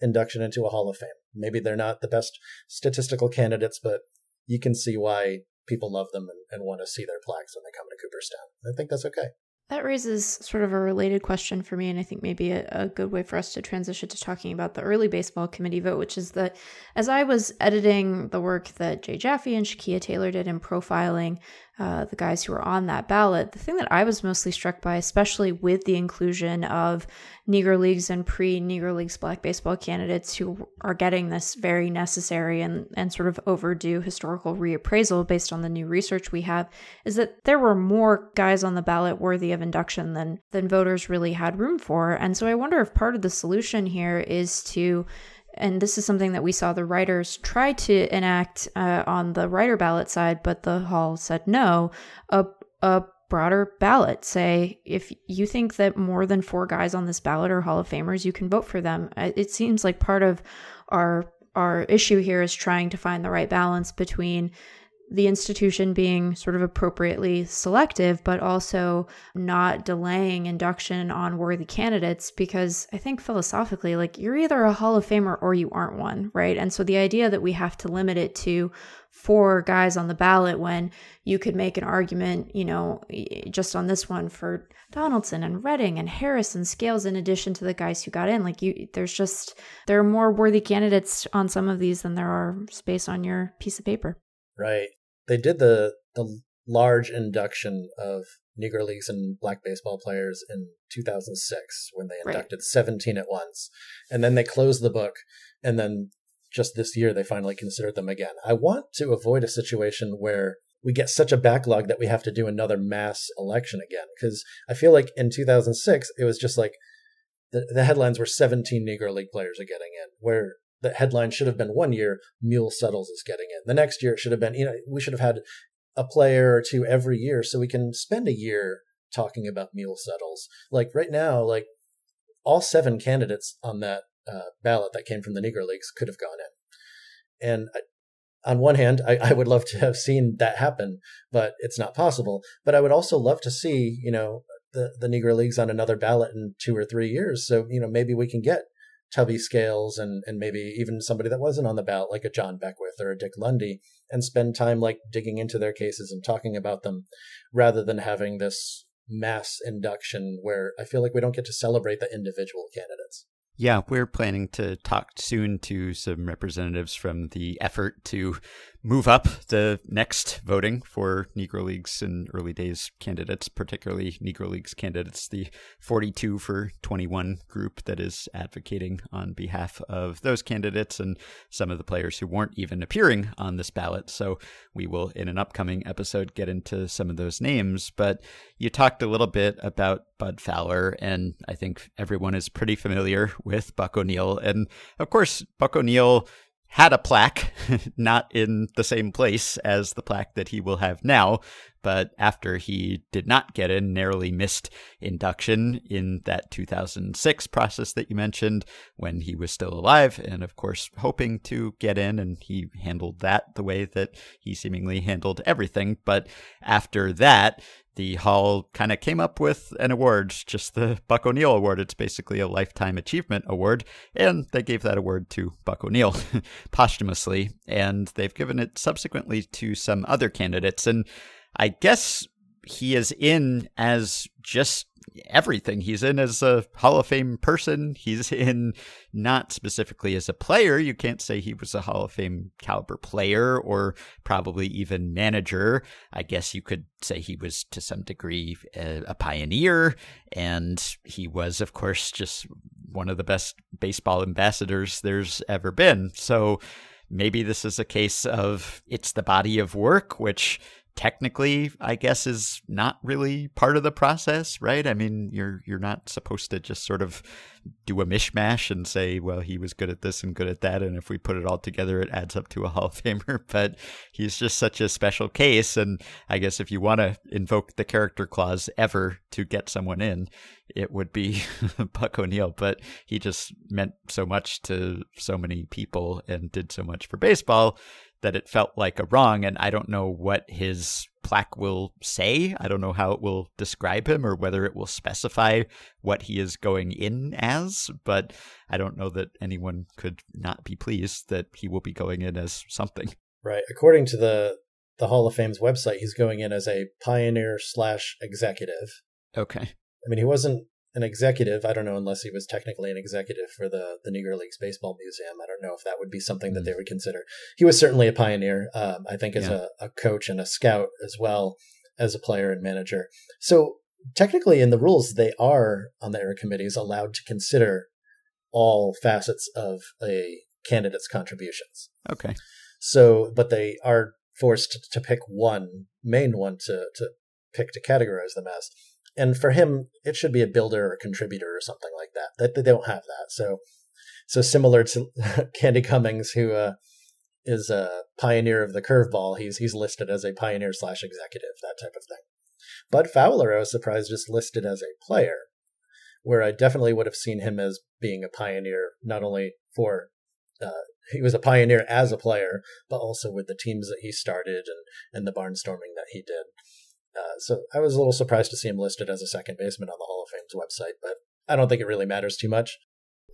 induction into a Hall of Fame. Maybe they're not the best statistical candidates, but you can see why people love them and, and want to see their plaques when they come to Cooperstown. I think that's okay. That raises sort of a related question for me, and I think maybe a, a, good way for us to transition to talking about the early baseball committee vote, which is that as I was editing the work that Jay Jaffe and Shakeia Taylor did in profiling uh, the guys who were on that ballot, the thing that I was mostly struck by, especially with the inclusion of Negro Leagues and pre Negro Leagues black baseball candidates who are getting this very necessary and, and sort of overdue historical reappraisal based on the new research we have, is that there were more guys on the ballot worthy of induction than, than voters really had room for. And so I wonder if part of the solution here is to and this is something that we saw the writers try to enact uh, on the writer ballot side, but the hall said no. A, a broader ballot. Say, if you think that more than four guys on this ballot are Hall of Famers, you can vote for them. It seems like part of our our issue here is trying to find the right balance between the institution being sort of appropriately selective, but also not delaying induction on worthy candidates because I think philosophically, like you're either a Hall of Famer or you aren't one, right? And so the idea that we have to limit it to four guys on the ballot when you could make an argument, you know, just on this one for Donaldson and Redding and Harris and Scales in addition to the guys who got in. Like you there's just there are more worthy candidates on some of these than there are space on your piece of paper. Right. They did the the large induction of Negro Leagues and black baseball players in 2006 when they inducted right. 17 at once. And then they closed the book. And then just this year, they finally considered them again. I want to avoid a situation where we get such a backlog that we have to do another mass election again. Because I feel like in 2006, it was just like the, the headlines were 17 Negro League players are getting in, where the headline should have been one year Mule Suttles is getting in. The next year it should have been, you know, we should have had a player or two every year so we can spend a year talking about Mule Suttles. Like right now, like all seven candidates on that uh, ballot that came from the Negro Leagues could have gone in. And I, on one hand, I, I would love to have seen that happen, but it's not possible. But I would also love to see, you know, the, the Negro Leagues on another ballot in two or three years. So, you know, maybe we can get Tubby Scales and and maybe even somebody that wasn't on the ballot, like a John Beckwith or a Dick Lundy, and spend time like digging into their cases and talking about them, rather than having this mass induction where I feel like we don't get to celebrate the individual candidates. Yeah, we're planning to talk soon to some representatives from the effort to move up the next voting for Negro Leagues and early days candidates, particularly Negro Leagues candidates, the 42 for 21 group that is advocating on behalf of those candidates and some of the players who weren't even appearing on this ballot. So we will, in an upcoming episode, get into some of those names. But you talked a little bit about Bud Fowler, and I think everyone is pretty familiar with Buck O'Neil. And of course, Buck O'Neil had a plaque, not in the same place as the plaque that he will have now, but after he did not get in, narrowly missed induction in that 2006 process that you mentioned when he was still alive, and of course, hoping to get in, and he handled that the way that he seemingly handled everything. But after that, the Hall kind of came up with an award, just the Buck O'Neil Award. It's basically a Lifetime Achievement Award, and they gave that award to Buck O'Neil posthumously, and they've given it subsequently to some other candidates. And I guess he is in as just everything. He's in as a Hall of Fame person. He's in not specifically as a player. You can't say he was a Hall of Fame caliber player or probably even manager. I guess you could say he was to some degree a, a pioneer. And he was, of course, just one of the best baseball ambassadors there's ever been. So maybe this is a case of it's the body of work, which technically i guess is not really part of the process right i mean you're you're not supposed to just sort of do a mishmash and say, well, he was good at this and good at that, and if we put it all together, it adds up to a Hall of Famer. But he's just such a special case, and I guess if you want to invoke the character clause ever to get someone in, it would be Buck o'neil But he just meant so much to so many people and did so much for baseball that it felt like a wrong. And I don't know what his plaque will say. I don't know how it will describe him or whether it will specify what he is going in as, but I don't know that anyone could not be pleased that he will be going in as something. Right. According to the the Hall of Fame's website, he's going in as a pioneer slash executive. Okay. I mean, he wasn't an executive. I don't know unless he was technically an executive for the the Negro Leagues Baseball Museum. I don't know if that would be something that they would consider. He was certainly a pioneer. Um, I think as Yeah. a, a coach and a scout as well as a player and manager. So technically, in the rules, they are on the era committees allowed to consider all facets of a candidate's contributions. Okay. So, but they are forced to pick one main one to to pick to categorize them as. And for him, it should be a builder or a contributor or something like that. That they don't have that. So, so similar to Candy Cummings, who uh, is a pioneer of the curveball, he's he's listed as a pioneer slash executive, that type of thing. Bud Fowler, I was surprised, just listed as a player, where I definitely would have seen him as being a pioneer, not only for uh, he was a pioneer as a player, but also with the teams that he started and and the barnstorming that he did. Uh, so I was a little surprised to see him listed as a second baseman on the Hall of Fame's website, but I don't think it really matters too much.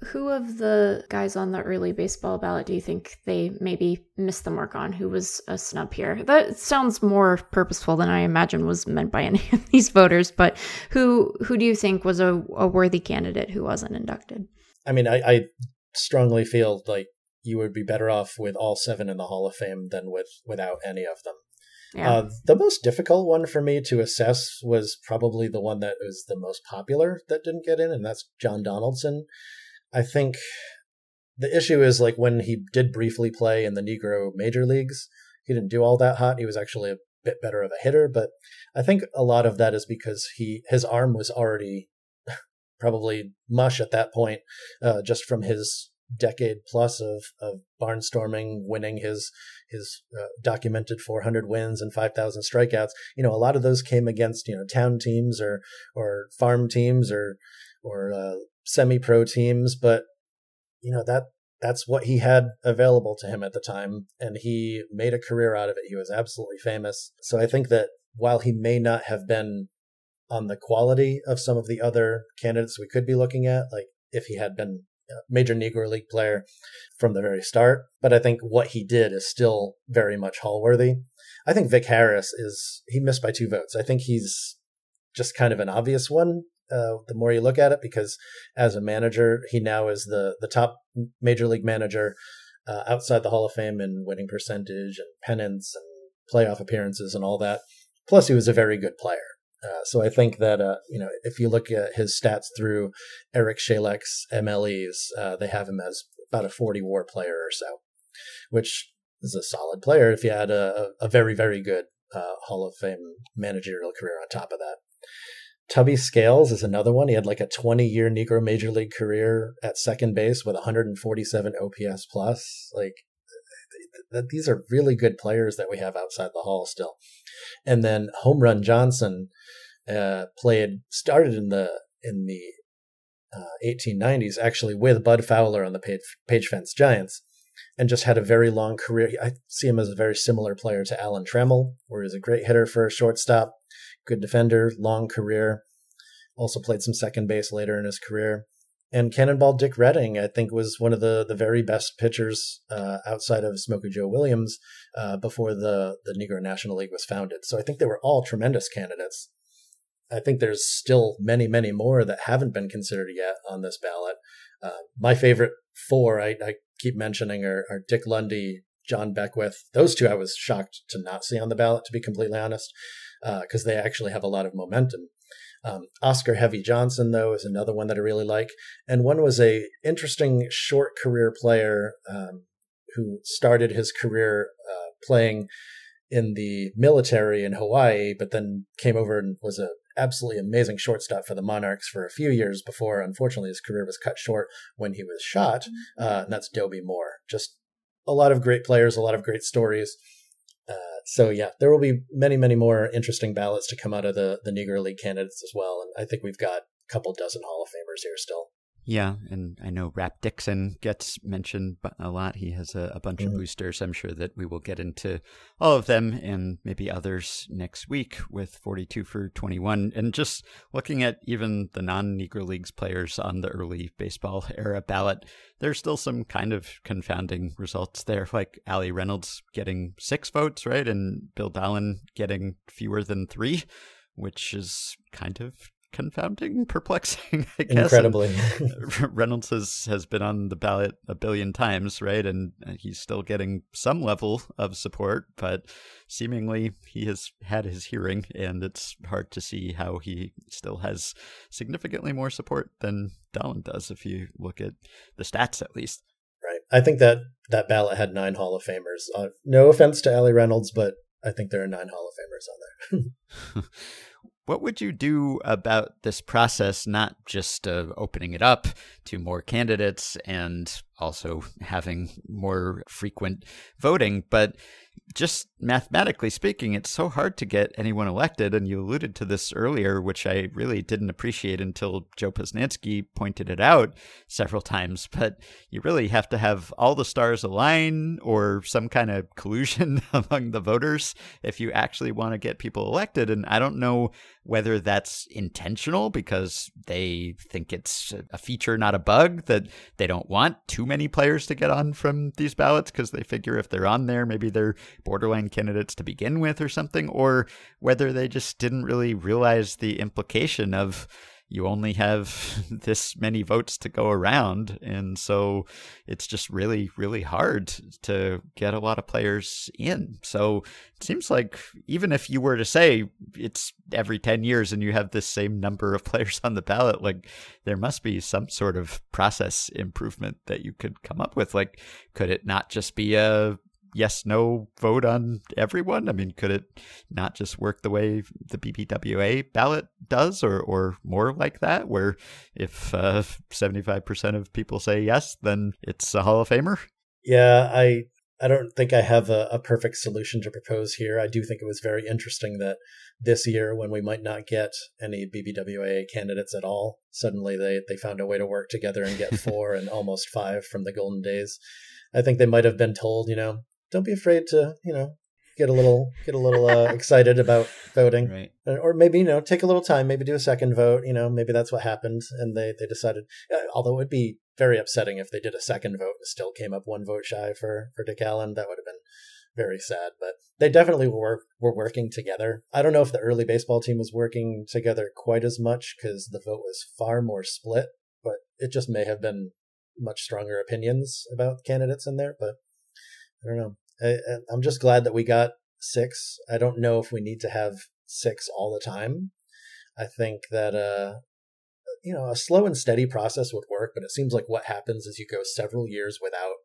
Who of the guys on the early baseball ballot do you think they maybe missed the mark on? Who was a snub here? That sounds more purposeful than I imagine was meant by any of these voters. But who who do you think was a, a worthy candidate who wasn't inducted? I mean, I, I strongly feel like you would be better off with all seven in the Hall of Fame than with without any of them. Yeah, Uh, the most difficult one for me to assess was probably the one that was the most popular that didn't get in, and that's John Donaldson. I think the issue is like when he did briefly play in the Negro major leagues, he didn't do all that hot. He was actually a bit better of a hitter, but I think a lot of that is because he his arm was already probably mush at that point, uh, just from his decade plus of of barnstorming, winning his his uh, documented 400 wins and 5,000 strikeouts. You know, a lot of those came against you know town teams or or farm teams or or uh, semi-pro teams, but you know that that's what he had available to him at the time, and he made a career out of it. He was absolutely famous. So I think that while he may not have been on the quality of some of the other candidates we could be looking at, like if he had been major Negro League player from the very start, but I think what he did is still very much hall worthy. I think Vic Harris is he missed by two votes. I think he's just kind of an obvious one. Uh, the more you look at it, because as a manager, he now is the the top major league manager uh, outside the Hall of Fame in winning percentage and pennants and playoff appearances and all that. Plus, he was a very good player. Uh, so I think that uh, you know if you look at his stats through Eric Chalek's MLEs, uh, they have him as about a 40 WAR player or so, which is a solid player if you had a, a very very good uh, Hall of Fame managerial career on top of that. Tubby Scales is another one. He had like a 20 year Negro Major League career at second base with 147 OPS plus. Like th- these are really good players that we have outside the hall still. And then Home Run Johnson uh, played started in the in the uh, 1890s actually with Bud Fowler on the Page, Page Fence Giants and just had a very long career. I see him as a very similar player to Alan Trammell, where he's a great hitter for a shortstop, good defender, long career. Also played some second base later in his career. And Cannonball Dick Redding, I think, was one of the, the very best pitchers uh, outside of Smokey Joe Williams uh, before the, the Negro National League was founded. So I think they were all tremendous candidates. I think there's still many, many more that haven't been considered yet on this ballot. Uh, my favorite four, I, I keep mentioning, are, are Dick Lundy, John Beckwith. Those two I was shocked to not see on the ballot, to be completely honest, because uh, they actually have a lot of momentum. Um, Oscar Heavy Johnson, though, is another one that I really like, and one was a interesting short career player um, who started his career uh, playing in the military in Hawaii, but then came over and was a absolutely amazing shortstop for the Monarchs for a few years before, unfortunately, his career was cut short when he was shot. Uh, and that's Dobie Moore. Just a lot of great players, a lot of great stories. Uh, so yeah, there will be many, many more interesting ballots to come out of the the Negro League candidates as well. And I think we've got a couple dozen Hall of Famers here still. Yeah, and I know Rap Dixon gets mentioned a lot. He has a, a bunch Mhm. of boosters. I'm sure that we will get into all of them and maybe others next week with 42 for 21. And just looking at even the non Negro Leagues players on the early baseball era ballot, there's still some kind of confounding results there, like Allie Reynolds getting six votes, right? And Bill Dahlen getting fewer than three, which is kind of confounding, perplexing, I guess. Incredibly. Reynolds has has been on the ballot a billion times, right? And he's still getting some level of support, but seemingly he has had his hearing, and it's hard to see how he still has significantly more support than Dahlen does if you look at the stats, at least. Right. I think that that ballot had nine Hall of Famers. Uh, no offense to Allie Reynolds, but I think there are nine Hall of Famers on there. What would you do about this process, not just uh, opening it up to more candidates and also having more frequent voting, but just mathematically speaking, it's so hard to get anyone elected. And you alluded to this earlier, which I really didn't appreciate until Joe Posnanski pointed it out several times. But you really have to have all the stars align or some kind of collusion among the voters if you actually want to get people elected. And I don't know whether that's intentional because they think it's a feature, not a bug, that they don't want too many players to get on from these ballots because they figure if they're on there, maybe they're borderline candidates to begin with or something, or whether they just didn't really realize the implication of you only have this many votes to go around. And so it's just really, really hard to get a lot of players in. So it seems like even if you were to say it's every 10 years and you have this same number of players on the ballot, like there must be some sort of process improvement that you could come up with. Like, could it not just be a yes no vote on everyone? I mean, could it not just work the way the BBWA ballot does or, or more like that, where if uh, 75% of people say yes, then it's a Hall of Famer? Yeah, I I don't think I have a, a perfect solution to propose here. I do think it was very interesting that this year, when we might not get any BBWA candidates at all, suddenly they, they found a way to work together and get four and almost five from the Golden Days. I think they might have been told, you know, don't be afraid to, you know, get a little get a little uh, excited about voting. Right. Or maybe you know take a little time maybe do a second vote you know maybe that's what happened and they they decided uh, although it would be very upsetting if they did a second vote and still came up one vote shy for for Dick Allen that would have been very sad but they definitely were were working together. I don't know if the early baseball team was working together quite as much because the vote was far more split but it just may have been much stronger opinions about candidates in there but i don't know I, i'm just glad that we got six. I don't know if we need to have six all the time. I think that uh you know a slow and steady process would work but it seems like what happens is you go several years without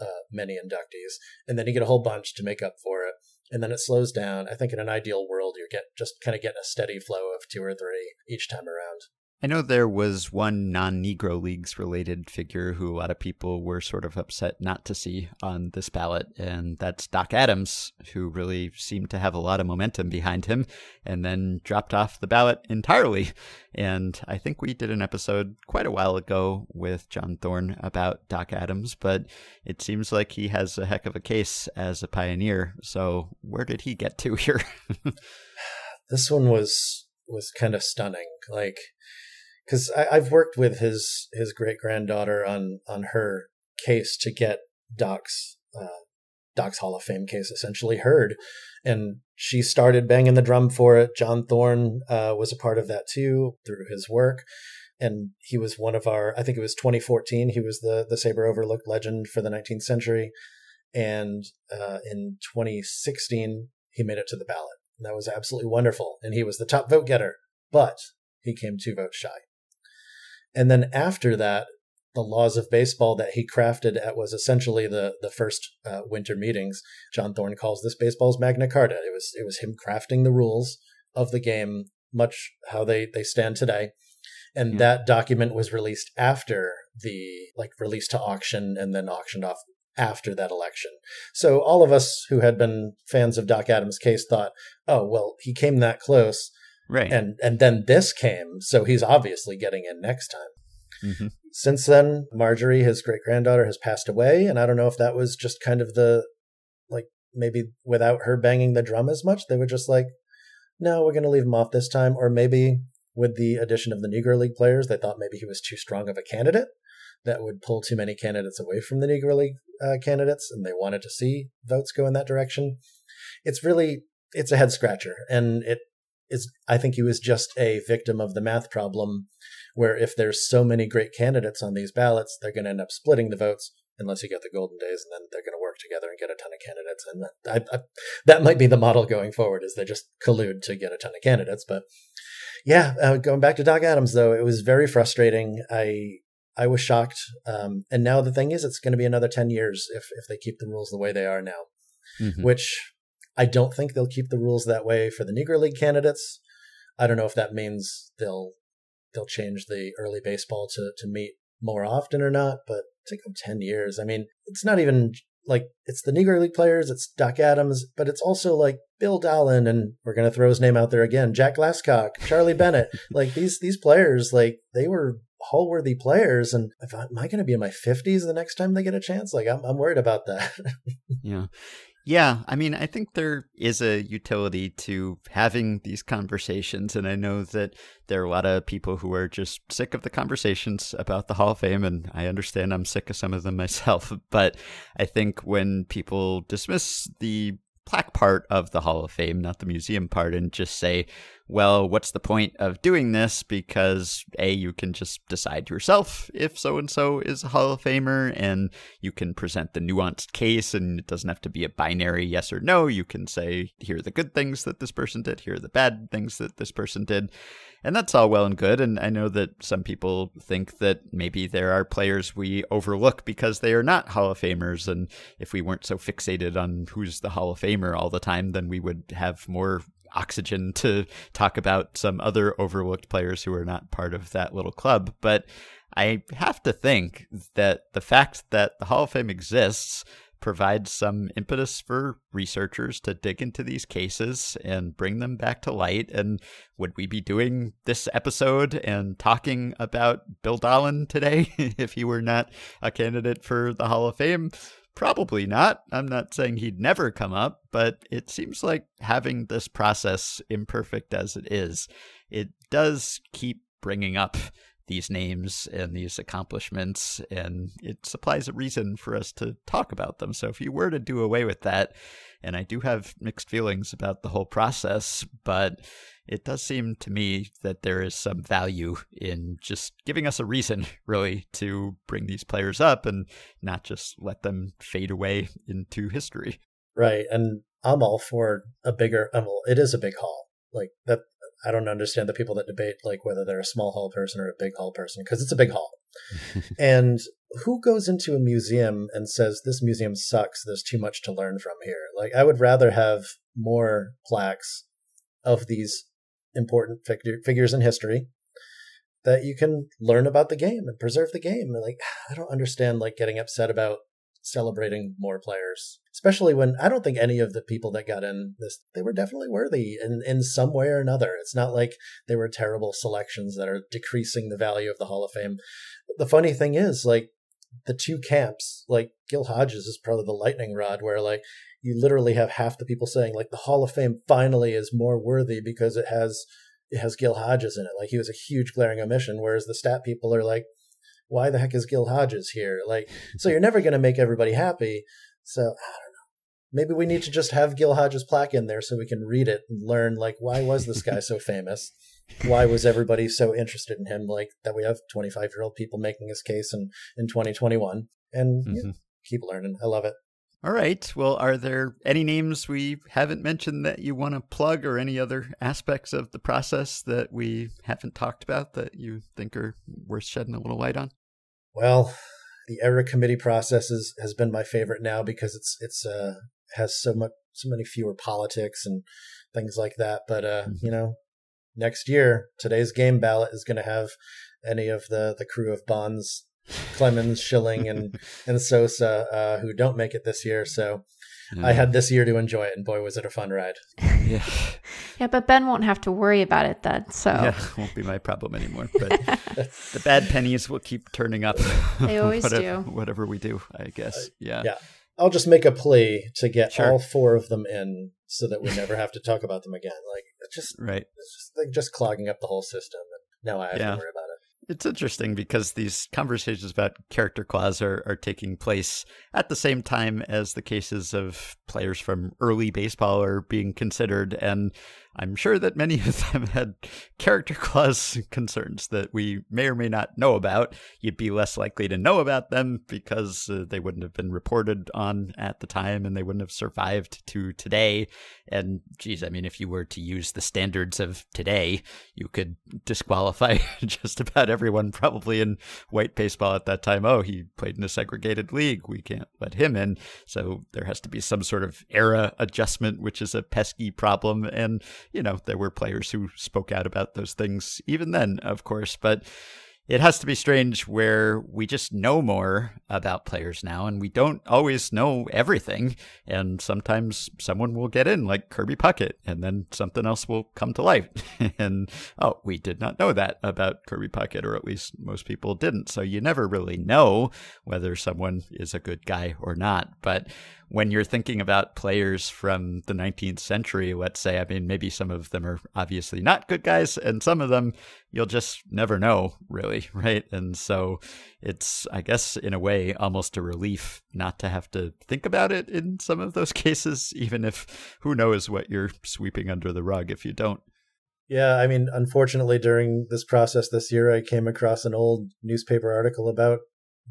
uh, many inductees and then you get a whole bunch to make up for it and then it slows down. I think in an ideal world you get just kind of getting a steady flow of two or three each time around I know there was one non Negro Leagues related figure who a lot of people were sort of upset not to see on this ballot, and that's Doc Adams, who really seemed to have a lot of momentum behind him and then dropped off the ballot entirely. And I think we did an episode quite a while ago with John Thorn about Doc Adams, but it seems like he has a heck of a case as a pioneer. So where did he get to here? this one was was kind of stunning like because i've worked with his his great granddaughter on on her case to get doc's uh, doc's hall of fame case essentially heard. And she started banging the drum for it. John thorn uh, was a part of that too through his work. And he was one of our i think it was 2014 he was the the SABR overlooked legend for the 19th century. And uh, in 2016 he made it to the ballot. And that was absolutely wonderful. And he was the top vote getter, but he came two votes shy. And then after that, the laws of baseball that he crafted at was essentially the the first uh, winter meetings. John Thorn calls this baseball's Magna Carta. It was it was him crafting the rules of the game much how they they stand today. And Yeah. that document was released after the like released to auction and then auctioned off after that election. So all of us who had been fans of Doc Adams' case thought, "Oh, well, he came that close Right. and and then this came, so he's obviously getting in next time." hmm Since then, Marjorie, his great granddaughter, has passed away, and I don't know if that was just kind of the like maybe without her banging the drum as much, they were just like, no, we're going to leave him off this time, or maybe with the addition of the Negro League players, they thought maybe he was too strong of a candidate that would pull too many candidates away from the Negro League uh, candidates, and they wanted to see votes go in that direction. It's really it's a head scratcher, and it is. I think he was just a victim of the math problem where if there's so many great candidates on these ballots, they're going to end up splitting the votes unless you get the golden days, and then they're going to work together and get a ton of candidates. And I, I, that might be the model going forward: is they just collude to get a ton of candidates. But yeah, uh, going back to Doc Adams, though, it was very frustrating. I I was shocked, um, and now the thing is, it's going to be another ten years if if they keep the rules the way they are now Mhm. which I don't think they'll keep the rules that way for the Negro League candidates. I don't know if that means they'll they'll change the early baseball to to meet more often or not, but take them 10 years. I mean, it's not even like it's the Negro League players, it's Doc Adams, but it's also like Bill Dahlen and we're going to throw his name out there again, Jack Glasscock, Charlie Bennett. like these these players like they were hall worthy players and I, am I going to be in my 50s the next time they get a chance? Like I'm I'm worried about that. Yeah. Yeah, I mean, I think there is a utility to having these conversations, and I know that there are a lot of people who are just sick of the conversations about the Hall of Fame, and I understand I'm sick of some of them myself. But I think when people dismiss the plaque part of the Hall of Fame, not the museum part, and just say, well, what's the point of doing this? Because A, you can just decide yourself if so and so is a Hall of Famer, and you can present the nuanced case, and it doesn't have to be a binary yes or no. You can say, here are the good things that this person did, here are the bad things that this person did. And that's all well and good. And I know that some people think that maybe there are players we overlook because they are not Hall of Famers. And if we weren't so fixated on who's the Hall of Famer all the time, then we would have more oxygen to talk about some other overlooked players who are not part of that little club. But I have to think that the fact that the Hall of Fame exists provides some impetus for researchers to dig into these cases and bring them back to light. And would we be doing this episode and talking about Bill Dahlen today if he were not a candidate for the Hall of Fame? Probably not. I'm not saying he'd never come up, but it seems like having this process, imperfect as it is, it does keep bringing up these names and these accomplishments, and it supplies a reason for us to talk about them. So if you were to do away with that, and I do have mixed feelings about the whole process, but it does seem to me that there is some value in just giving us a reason, really, to bring these players up and not just let them fade away into history. Right, and I'm all for a bigger. uh, Well, it is a big hall. Like that, I don't understand the people that debate like whether they're a small hall person or a big hall person because it's a big hall. and who goes into a museum and says this museum sucks? There's too much to learn from here. Like I would rather have more plaques of these important figure, figures in history that you can learn about the game and preserve the game. Like I don't understand like getting upset about celebrating more players, especially when I don't think any of the people that got in this they were definitely worthy in in some way or another. It's not like they were terrible selections that are decreasing the value of the Hall of Fame. The funny thing is, like the two camps, like Gil Hodges is probably the lightning rod where like you literally have half the people saying like the Hall of Fame finally is more worthy because it has it has Gil Hodges in it. Like he was a huge glaring omission, whereas the stat people are like, why the heck is Gil Hodges here? Like, so you're never going to make everybody happy. So I don't know. Maybe we need to just have Gil Hodges plaque in there so we can read it and learn like why was this guy so famous? Why was everybody so interested in him? Like that we have 25 year old people making his case in in 2021 and yeah, Mhm. keep learning. I love it. All right. Well, are there any names we haven't mentioned that you want to plug or any other aspects of the process that we haven't talked about that you think are worth shedding a little light on? Well, the era committee process is, has been my favorite now because it's it's uh has so much so many fewer politics and things like that. But uh, Mhm. you know, next year, today's game ballot is going to have any of the the crew of Bonds, Clemens, Schilling, and and Sosa uh, who don't make it this year. So I had this year to enjoy it, and boy, was it a fun ride. yeah, Yeah, but Ben won't have to worry about it then. So yeah, won't be my problem anymore. But the bad pennies will keep turning up. They always whatever, do. Whatever we do, I guess. Yeah. yeah. I'll just make a plea to get Sure. all four of them in, so that we never have to talk about them again. Like it's just Right. it's just like just clogging up the whole system, and now I have Yeah. to worry about it. It's interesting because these conversations about character clause are, are taking place at the same time as the cases of players from early baseball are being considered. And I'm sure that many of them had character clause concerns that we may or may not know about. You'd be less likely to know about them because uh, they wouldn't have been reported on at the time and they wouldn't have survived to today. And geez, I mean, if you were to use the standards of today, you could disqualify just about everyone probably in white baseball at that time. Oh, he played in a segregated league. We can't let him in. So there has to be some sort of era adjustment, which is a pesky problem. And, you know, there were players who spoke out about those things even then, of course. But it has to be strange where we just know more about players now and we don't always know everything. And sometimes someone will get in, like Kirby Puckett, and then something else will come to light. and oh, we did not know that about Kirby Puckett, or at least most people didn't. So you never really know whether someone is a good guy or not. But when you're thinking about players from the 19th century, let's say, I mean, maybe some of them are obviously not good guys, and some of them you'll just never know, really, right? And so it's, I guess, in a way, almost a relief not to have to think about it in some of those cases, even if who knows what you're sweeping under the rug if you don't. Yeah, I mean, unfortunately, during this process this year, I came across an old newspaper article about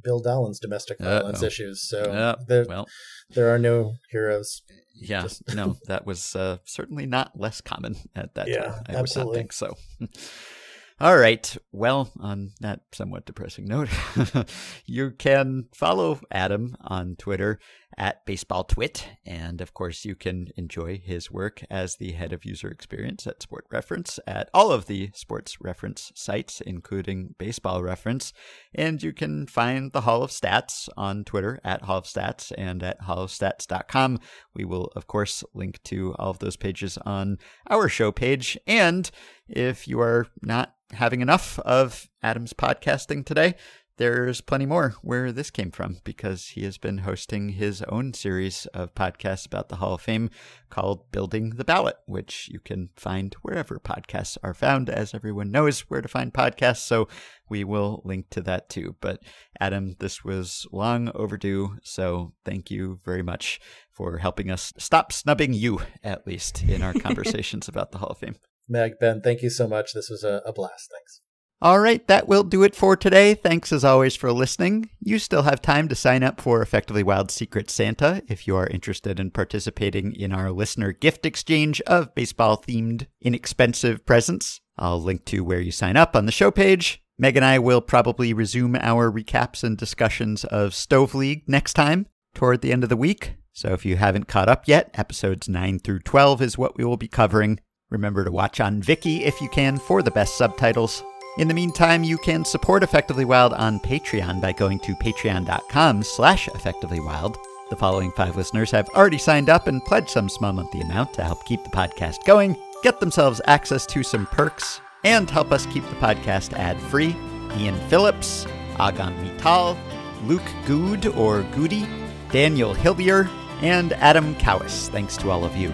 Bill Dahlen's domestic violence Uh-oh. issues. So Yeah, there, well, there are no heroes. yeah, Just- no, that was uh, certainly not less common at that Yeah, time. I absolutely. would not think so. All right. Well, on that somewhat depressing note, you can follow Adam on Twitter at BaseballTwit. And of course, you can enjoy his work as the head of user experience at Sport Reference at all of the sports reference sites, including Baseball Reference. And you can find the Hall of Stats on Twitter at Hall of Stats and at hallofstats.com. We will, of course, link to all of those pages on our show page. And if you are not having enough of Adam's podcasting today, there's plenty more where this came from because he has been hosting his own series of podcasts about the Hall of Fame called Building the Ballot, which you can find wherever podcasts are found, as everyone knows where to find podcasts. So we will link to that too. But Adam, this was long overdue. So thank you very much for helping us stop snubbing you, at least, in our conversations about the Hall of Fame. Meg, Ben, thank you so much. This was a, a blast. Thanks. All right, that will do it for today. Thanks as always for listening. You still have time to sign up for Effectively Wild Secret Santa if you are interested in participating in our listener gift exchange of baseball themed inexpensive presents. I'll link to where you sign up on the show page. Meg and I will probably resume our recaps and discussions of Stove League next time toward the end of the week. So if you haven't caught up yet, episodes 9 through 12 is what we will be covering. Remember to watch on Viki if you can for the best subtitles. In the meantime, you can support Effectively Wild on Patreon by going to patreon.com slash effectivelywild. The following five listeners have already signed up and pledged some small monthly amount to help keep the podcast going, get themselves access to some perks, and help us keep the podcast ad-free. Ian Phillips, Agam Vital, Luke Good or Goody, Daniel Hillier, and Adam Cowis. Thanks to all of you.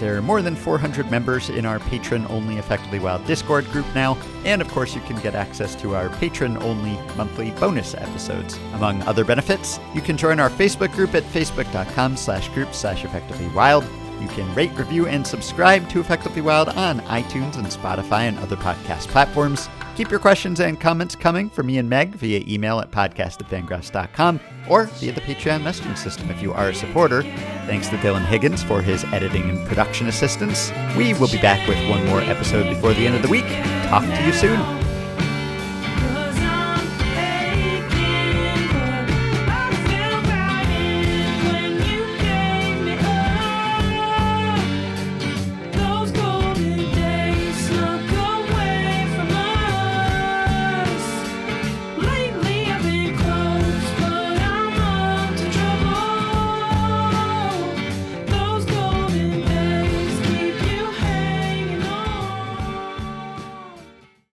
There are more than 400 members in our patron only Effectively Wild Discord group now, and of course, you can get access to our patron only monthly bonus episodes. Among other benefits, you can join our Facebook group at facebook.com slash group slash effectively wild. You can rate, review, and subscribe to Effectively Wild on iTunes and Spotify and other podcast platforms. Keep your questions and comments coming for me and Meg via email at podcast or via the Patreon messaging system if you are a supporter. Thanks to Dylan Higgins for his editing and production assistance. We will be back with one more episode before the end of the week. Talk to you soon.